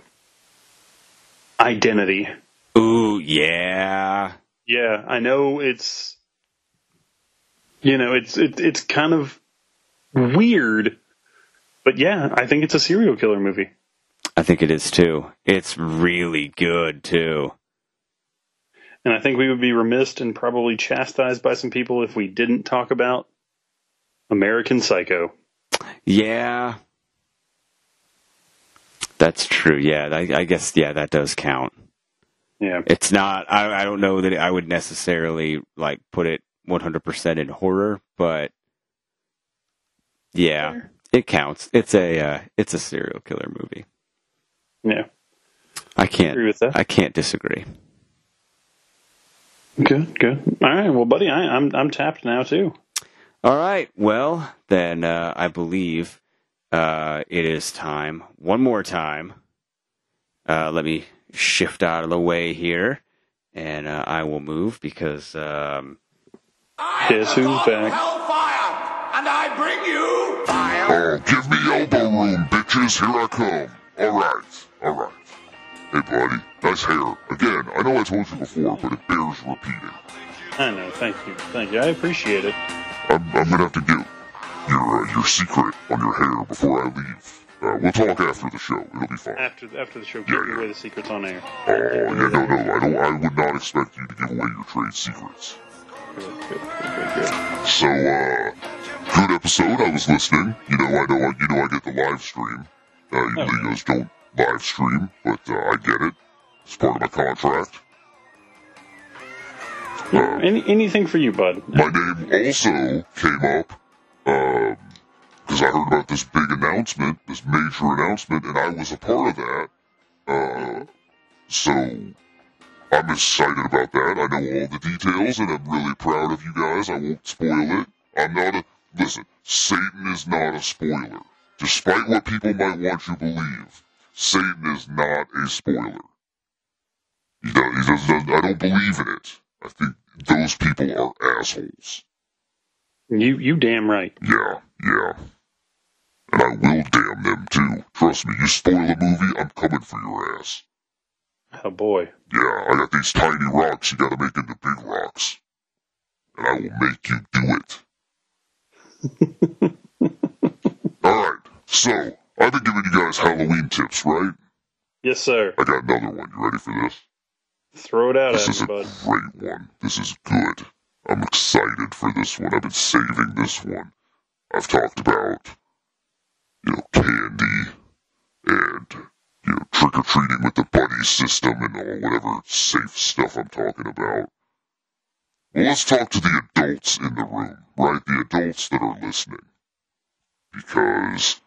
Identity. Ooh, yeah. Yeah, I know it's you know, it's it, it's kind of weird, but yeah, I think it's a serial killer movie. I think it is too. It's really good too. And I think we would be remiss and probably chastised by some people if we didn't talk about American Psycho. Yeah. That's true. Yeah, I, I guess yeah, that does count. Yeah. It's not. I, I don't know that I would necessarily like put it 100% in horror, but yeah, it counts. It's a uh, it's a serial killer movie. Yeah. I can't. Agree with that. I can't disagree. Good, good. All right, well buddy, I, I'm I'm tapped now too. All right. Well, then uh, I believe uh, it is time. One more time. Uh, let me shift out of the way here, and uh, I will move because um, I Guess am who's the god back? of Hellfire, and I bring you fire. Oh, give me elbow room, bitches. Here I come. All right, all right. Hey, buddy, nice hair. Again, I know I told you before, but it bears repeating. I know, thank you. Thank you. I appreciate it. I'm, I'm gonna have to get your uh, your secret on your hair before I leave. Uh, we'll talk after the show. It'll be fine. After after the show, give Yeah, yeah. away the secrets on air. Oh yeah, no, no, I don't. I would not expect you to give away your trade secrets. Good, good, good. So, uh, good episode. I was listening. You know, I know, I, you know, I get the live stream. Uh, you Oh. Don't live stream, but uh, I get it. It's part of my contract. Yeah, Any, anything for you, bud? My name also came up because I heard about this big announcement, this major announcement, and I was a part of that. Uh, so I'm excited about that. I know all the details, and I'm really proud of you guys. I won't spoil it. I'm not a listen. Satan is not a spoiler, despite what people might want you to believe. Satan is not a spoiler. He does, he does, does, I don't believe in it. I think those people are assholes. You you damn right. Yeah, yeah. And I will damn them too. Trust me, you spoil a movie, I'm coming for your ass. Oh boy. Yeah, I got these tiny rocks you gotta make into big rocks. And I will make you do it. So, I've been giving you guys Halloween tips, right? Yes, sir. I got another one. You ready for this? Throw it out This at is a great one. This is good. I'm excited for this one. I've been saving this one. I've talked about, you know, candy and, you know, trick or treating with the buddy system and all whatever safe stuff I'm talking about. Well, let's talk to the adults in the room, right? The adults that are listening. Because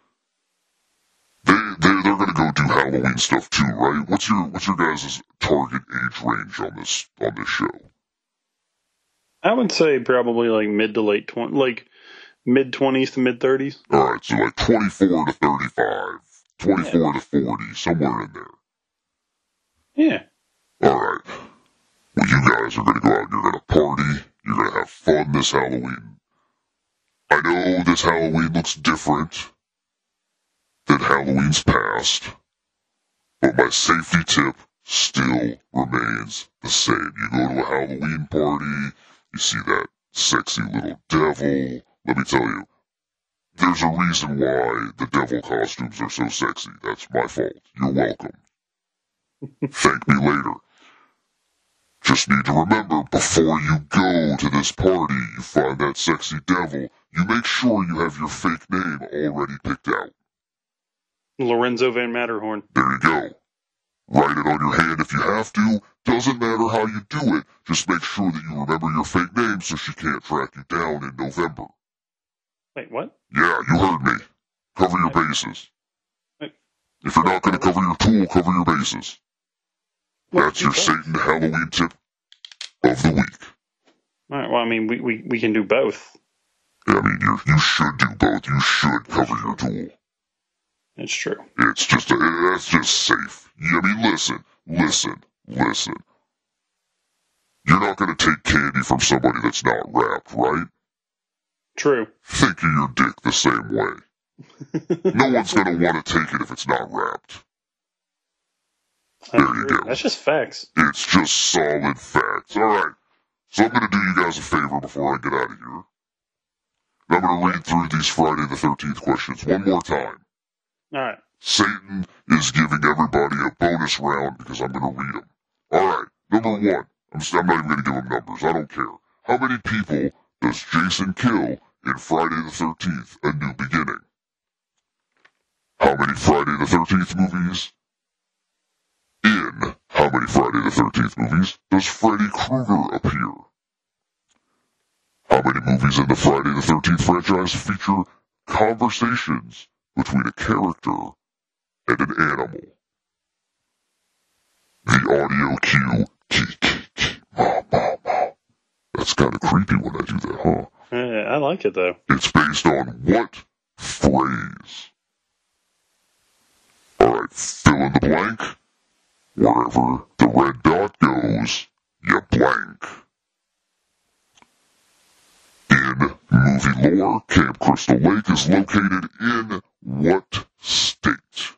they, they they're gonna go do Halloween stuff too, right? What's your what's your guys' target age range on this on this show? I would say probably like mid to late twenty. Like mid twenties to mid thirties. All right, so like 24 to 35, 24 to 40, somewhere in there. Yeah. All right. Well, you guys are going to go out and you're going to party. You're going to have fun this Halloween. I know this Halloween looks different than Halloween's past, but my safety tip still remains the same. You go to a Halloween party, you see that sexy little devil. Let me tell you, there's a reason why the devil costumes are so sexy. That's my fault. You're welcome. Thank me later. Just need to remember before you go to this party, you find that sexy devil, you make sure you have your fake name already picked out. Lorenzo Von Matterhorn. There you go. Write it on your hand if you have to. Doesn't matter how you do it. Just make sure that you remember your fake name so she can't track you down in November. Wait, what? Yeah, you heard me. Cover your bases. If you're not going to cover your tool, cover your bases. That's your Satan Halloween tip of the week. All right. Well, I mean, we, we, we can do both. I mean, you you should do both. You should cover your tool. That's true. It's just a, that's just safe. I mean, listen, listen, listen. You're not going to take candy from somebody that's not wrapped, right? True. Think of your dick the same way. no one's going to want to take it if it's not wrapped. There you go. That's just facts. It's just solid facts. All right. So I'm going to do you guys a favor before I get out of here. I'm going to read through these Friday the 13th questions one more time. All right. Satan is giving everybody a bonus round because I'm going to read them. All right. Number one. I'm, I'm not even going to give them numbers. I don't care. How many people does Jason kill in Friday the 13th, A New Beginning? How many Friday the 13th movies? In how many Friday the 13th movies does Freddy Krueger appear? How many movies in the Friday the 13th franchise feature conversations between a character and an animal? The audio cue, ma, ma, ma. That's kind of creepy when I do that, huh? Yeah, I like it though. It's based on what phrase? Alright, fill in the blank. Wherever the red dot goes, you blank. In movie lore, Camp Crystal Lake is located in what state?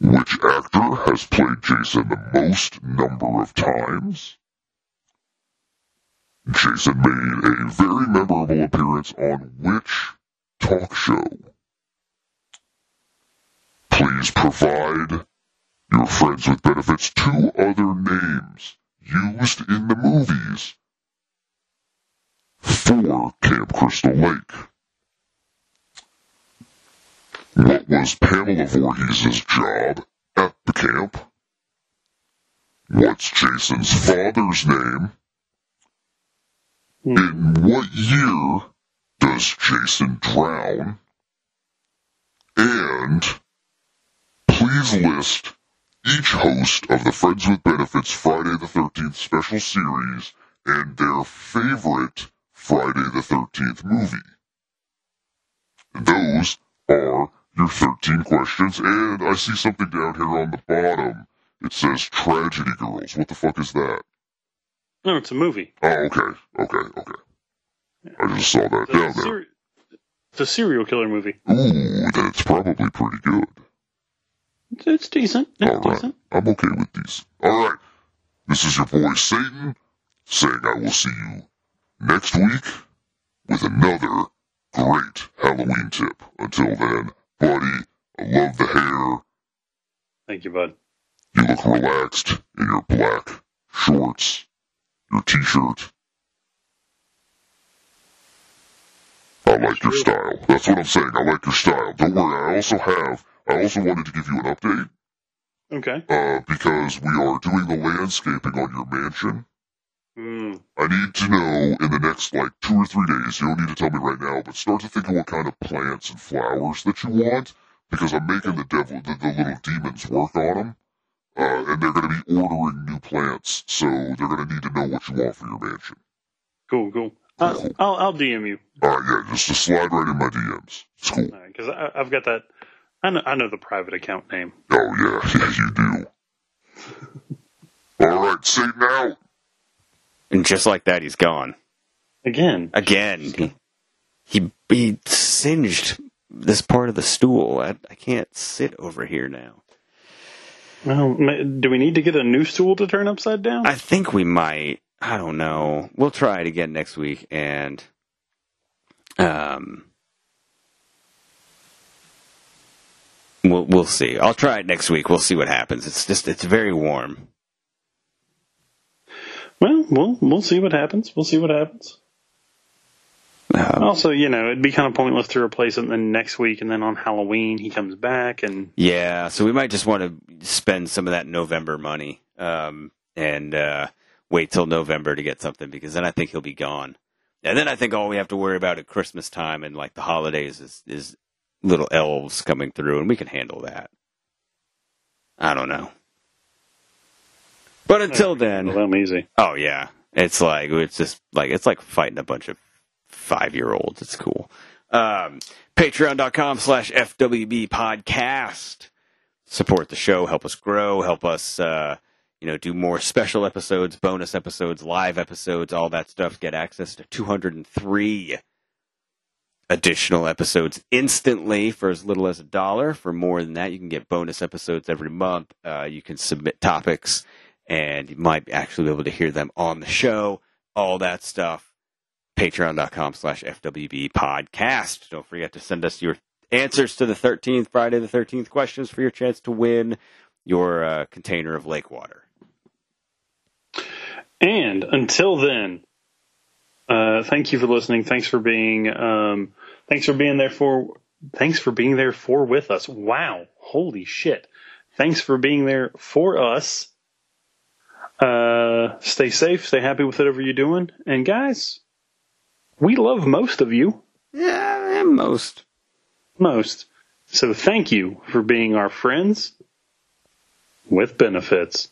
Which actor has played Jason the most number of times? Jason made a very memorable appearance on which talk show? Please provide your friends with benefits two other names used in the movies for Camp Crystal Lake. What was Pamela Voorhees' job at the camp? What's Jason's father's name? Hmm. In what year does Jason drown? And please list each host of the Friends with Benefits Friday the 13th special series and their favorite Friday the 13th movie. Those are your 13 questions, and I see something down here on the bottom. It says Tragedy Girls. What the fuck is that? No, it's a movie. Oh, okay, okay, okay. I just saw that It's down a, there. it's a serial killer movie. Ooh, that's probably pretty good. It's, it's decent. It's All right, decent. I'm okay with these. All right, this is your boy Satan saying I will see you next week with another great Halloween tip. Until then, buddy, I love the hair. Thank you, bud. You look relaxed in your black shorts, your t-shirt. I like your style. That's what I'm saying. I like your style. Don't worry. I also have. I also wanted to give you an update Okay. uh, because we are doing the landscaping on your mansion. Mm, I need to know in the next like two or three days. You don't need to tell me right now, but start to think of what kind of plants and flowers that you want because I'm making the devil, the, the little demons work on them. Uh, and they're going to be ordering new plants, so they're going to need to know what you want for your mansion. cool, cool. I'll, I'll, I'll DM you Alright, yeah, just to slide right in my DMs. It's cool. because I've got that. I know, I know the private account name. Oh yeah, yeah, you do. Alright, Satan out. And just like that, he's gone Again, again. He he, he singed this part of the stool. I, I can't sit over here now. well, do we need to get a new stool to turn upside down? I think we might. I don't know. We'll try it again next week, and um, we'll we'll see. I'll try it next week. We'll see what happens. It's just it's very warm. Well, we'll we'll see what happens. We'll see what happens. Um, Also, you know, it'd be kind of pointless to replace him then next week, and then on Halloween he comes back, and Yeah, so we might just want to spend some of that November money um, and uh, wait till November to get something because then I think he'll be gone. And then I think all we have to worry about at Christmas time and like the holidays is, is little elves coming through, and we can handle that. I don't know. But until then, well, I'm easy. Oh yeah, it's like it's just like it's like fighting a bunch of five year olds. It's cool. Um, Patreon.com slash FWB podcast. Support the show, help us grow, help us uh, you know, do more special episodes, bonus episodes, live episodes, all that stuff. Get access to 203 additional episodes instantly for as little as a dollar. For more than that, you can get bonus episodes every month. Uh, you can submit topics, and you might actually be able to hear them on the show. All that stuff. Patreon.com slash FWB podcast. Don't forget to send us your answers to the 13th, Friday the 13th questions for your chance to win your uh, container of lake water. And until then, uh, thank you for listening. Thanks for being, um, thanks for being there for, thanks for being there for with us. Wow. Holy shit. Thanks for being there for us. Uh, stay safe, stay happy with whatever you're doing. And guys, we love most of you. Yeah, most. Most. So thank you for being our friends with benefits.